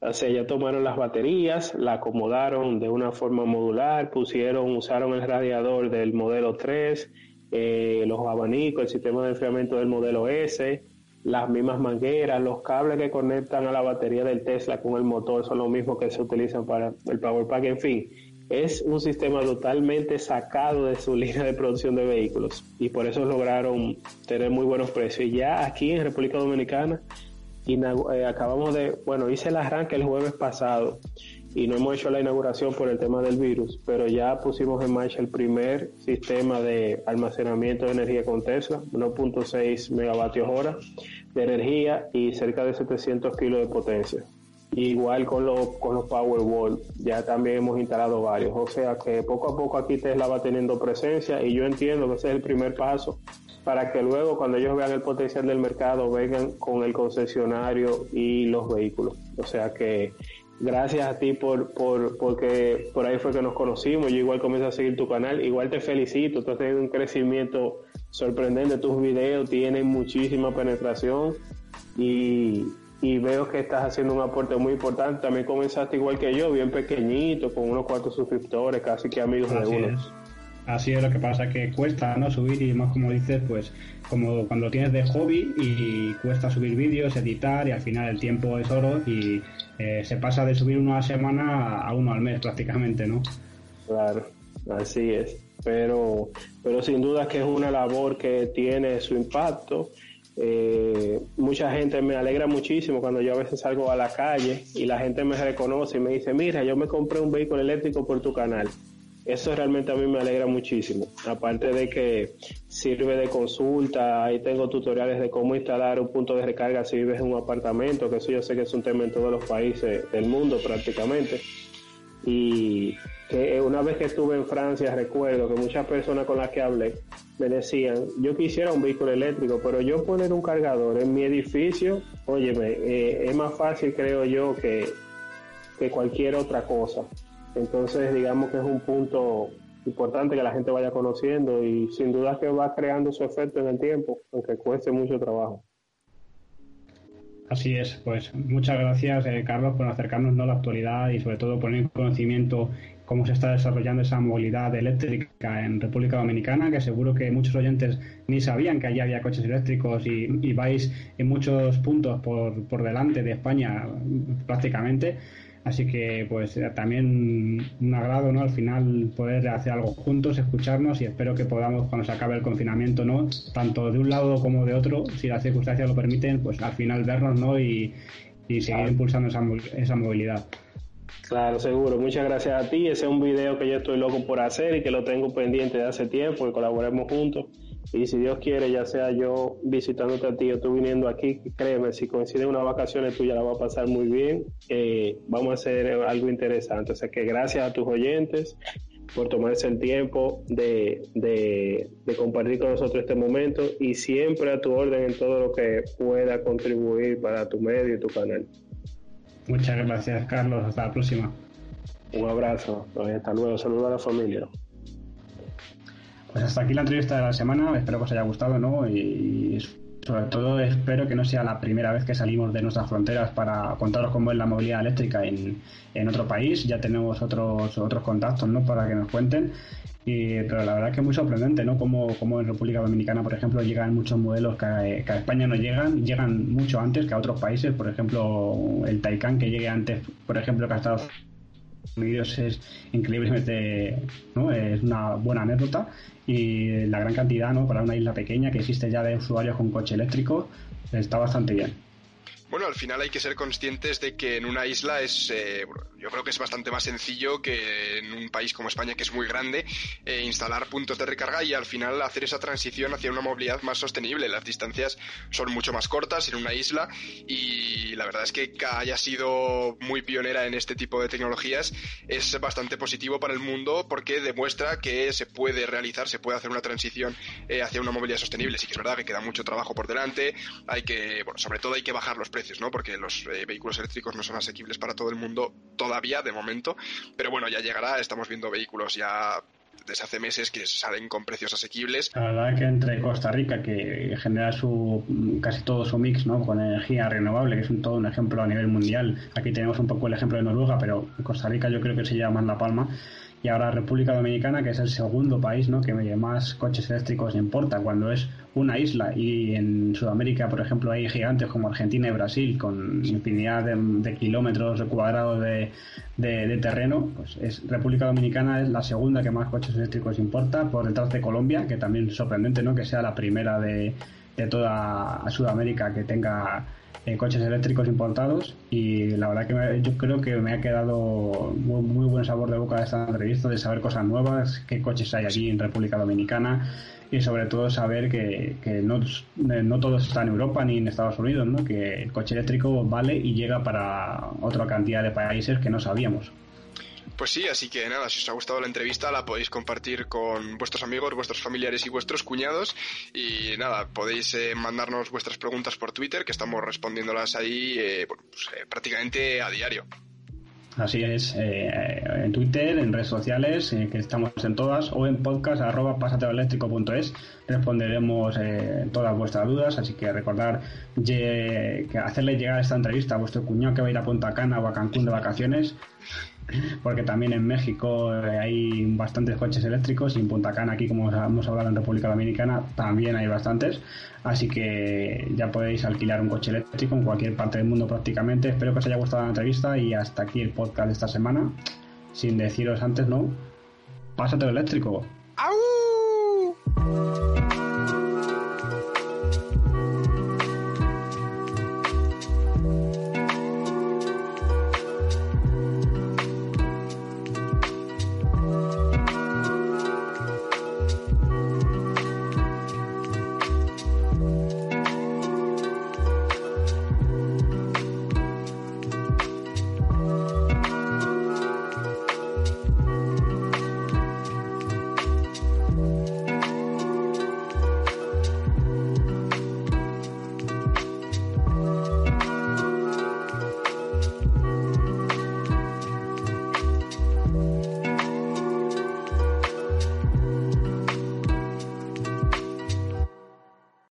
O sea, ya tomaron las baterías, la acomodaron de una forma modular, pusieron, usaron el radiador del modelo 3, eh, los abanicos, el sistema de enfriamiento del modelo S, las mismas mangueras, los cables que conectan a la batería del Tesla con el motor son los mismos que se utilizan para el Power Pack, en fin es un sistema totalmente sacado de su línea de producción de vehículos y por eso lograron tener muy buenos precios. Y ya aquí en República Dominicana eh, acabamos de, bueno, hice el arranque el jueves pasado y no hemos hecho la inauguración por el tema del virus, pero ya pusimos en marcha el primer sistema de almacenamiento de energía con Tesla, 1.6 megavatios hora de energía y cerca de 700 kilos de potencia. Igual con los, con los Powerwall, ya también hemos instalado varios. O sea que poco a poco aquí Tesla va teniendo presencia y yo entiendo que ese es el primer paso para que luego cuando ellos vean el potencial del mercado vengan con el concesionario y los vehículos. O sea que gracias a ti por, por porque por ahí fue que nos conocimos. Yo igual comienzo a seguir tu canal. Igual te felicito. Tú has tenido un crecimiento sorprendente. Tus videos tienen muchísima penetración y, y veo que estás haciendo un aporte muy importante. También comenzaste igual que yo, bien pequeñito, con unos cuantos suscriptores, casi que amigos de uno. Así es lo que pasa, que cuesta no subir y más como dices, pues como cuando tienes de hobby y cuesta subir vídeos, editar y al final el tiempo es oro y eh, se pasa de subir uno a la semana a uno al mes prácticamente, ¿no? Claro, así es. Pero, pero sin duda que es una labor que tiene su impacto eh, mucha gente me alegra muchísimo cuando yo a veces salgo a la calle y la gente me reconoce y me dice, mira, yo me compré un vehículo eléctrico por tu canal. Eso realmente a mí me alegra muchísimo. Aparte de que sirve de consulta, ahí tengo tutoriales de cómo instalar un punto de recarga si vives en un apartamento, que eso yo sé que es un tema en todos los países del mundo prácticamente. Y, que una vez que estuve en Francia recuerdo que muchas personas con las que hablé me decían, yo quisiera un vehículo eléctrico, pero yo poner un cargador en mi edificio, óyeme, eh, es más fácil creo yo que, que cualquier otra cosa. Entonces digamos que es un punto importante que la gente vaya conociendo y sin duda que va creando su efecto en el tiempo, aunque cueste mucho trabajo. Así es, pues muchas gracias eh, Carlos por acercarnos a la actualidad y sobre todo poner en conocimiento cómo se está desarrollando esa movilidad eléctrica en República Dominicana, que seguro que muchos oyentes ni sabían que allí había coches eléctricos y, vais en muchos puntos por, por delante de España prácticamente. Así que pues también un agrado, ¿no? Al final poder hacer algo juntos, escucharnos y espero que podamos cuando se acabe el confinamiento, ¿no? Tanto de un lado como de otro, si las circunstancias lo permiten, pues al final vernos, ¿no? Y, seguir impulsando esa, esa movilidad. Claro, seguro. Muchas gracias a ti. Ese es un video que yo estoy loco por hacer y que lo tengo pendiente de hace tiempo, que colaboremos juntos. Y si Dios quiere, ya sea yo visitándote a ti o tú viniendo aquí, créeme, si coinciden unas vacaciones tuyas la va a pasar muy bien. Eh, vamos a hacer algo interesante. O sea que gracias a tus oyentes por tomarse el tiempo de, compartir con nosotros este momento y siempre a tu orden en todo lo que pueda contribuir para tu medio y tu canal. Muchas gracias, Carlos. Hasta la próxima. Un abrazo. Hasta luego. Saludos a la familia. Pues hasta aquí la entrevista de la semana, espero que os haya gustado, ¿no? Y sobre todo espero que no sea la primera vez que salimos de nuestras fronteras para contaros cómo es la movilidad eléctrica en, en otro país. Ya tenemos otros otros contactos, ¿no? Para que nos cuenten. Y, pero la verdad es que es muy sorprendente, ¿no? Como, como en República Dominicana, por ejemplo, llegan muchos modelos que a, España no llegan, llegan mucho antes que a otros países. Por ejemplo, el Taycan que llegue antes, por ejemplo, que a Estados Unidos es increíblemente, ¿no? Es una buena anécdota y la gran cantidad, ¿no? Para una isla pequeña que existe ya de usuarios con coche eléctrico, está bastante bien. Bueno, al final hay que ser conscientes de que en una isla es, eh, yo creo que es bastante más sencillo que en un país como España, que es muy grande, eh, instalar puntos de recarga y al final hacer esa transición hacia una movilidad más sostenible. Las distancias son mucho más cortas en una isla y la verdad es que haya sido muy pionera en este tipo de tecnologías es bastante positivo para el mundo porque demuestra que se puede realizar, se puede hacer una transición eh, hacia una movilidad sostenible. Sí que es verdad que queda mucho trabajo por delante, hay que, bueno, sobre todo hay que bajar los precios ¿no? Porque los eh, vehículos eléctricos no son asequibles para todo el mundo todavía, de momento. Pero bueno, ya llegará. Estamos viendo vehículos ya desde hace meses que salen con precios asequibles. La verdad que entre Costa Rica, que genera su casi todo su mix ¿no? con energía renovable, que es un, todo un ejemplo a nivel mundial. Aquí tenemos un poco el ejemplo de Noruega, pero Costa Rica yo creo que se llama la palma y ahora República Dominicana, que es el segundo país ¿no? que más coches eléctricos importa, cuando es una isla. Y en Sudamérica, por ejemplo, hay gigantes como Argentina y Brasil, con infinidad de, kilómetros cuadrados de, de, terreno. Pues es, República Dominicana es la segunda que más coches eléctricos importa, por detrás de Colombia, que también es sorprendente ¿no? que sea la primera de, de toda Sudamérica que tenga en coches eléctricos importados y la verdad que yo creo que me ha quedado muy, muy, buen sabor de boca de esta entrevista, de saber cosas nuevas, qué coches hay aquí en República Dominicana y sobre todo saber que, que no, no todo está en Europa ni en Estados Unidos, ¿no? que el coche eléctrico vale y llega para otra cantidad de países que no sabíamos. Pues sí, así que nada, si os ha gustado la entrevista la podéis compartir con vuestros amigos, vuestros familiares y vuestros cuñados y nada, podéis eh, mandarnos vuestras preguntas por Twitter que estamos respondiéndolas ahí eh, pues, eh, prácticamente a diario. Así es, en Twitter, en redes sociales, que estamos en todas, o en podcast arroba pasateoeléctrico.es, responderemos todas vuestras dudas, así que recordar que hacerle llegar esta entrevista a vuestro cuñado que va a ir a Punta Cana o a Cancún de vacaciones, porque también en México eh, hay bastantes coches eléctricos y en Punta Cana, aquí como hemos hablado en República Dominicana, también hay bastantes. Así que ya podéis alquilar un coche eléctrico en cualquier parte del mundo prácticamente. Espero que os haya gustado la entrevista y hasta aquí el podcast de esta semana. Sin deciros antes, ¿no? Pásate eléctrico.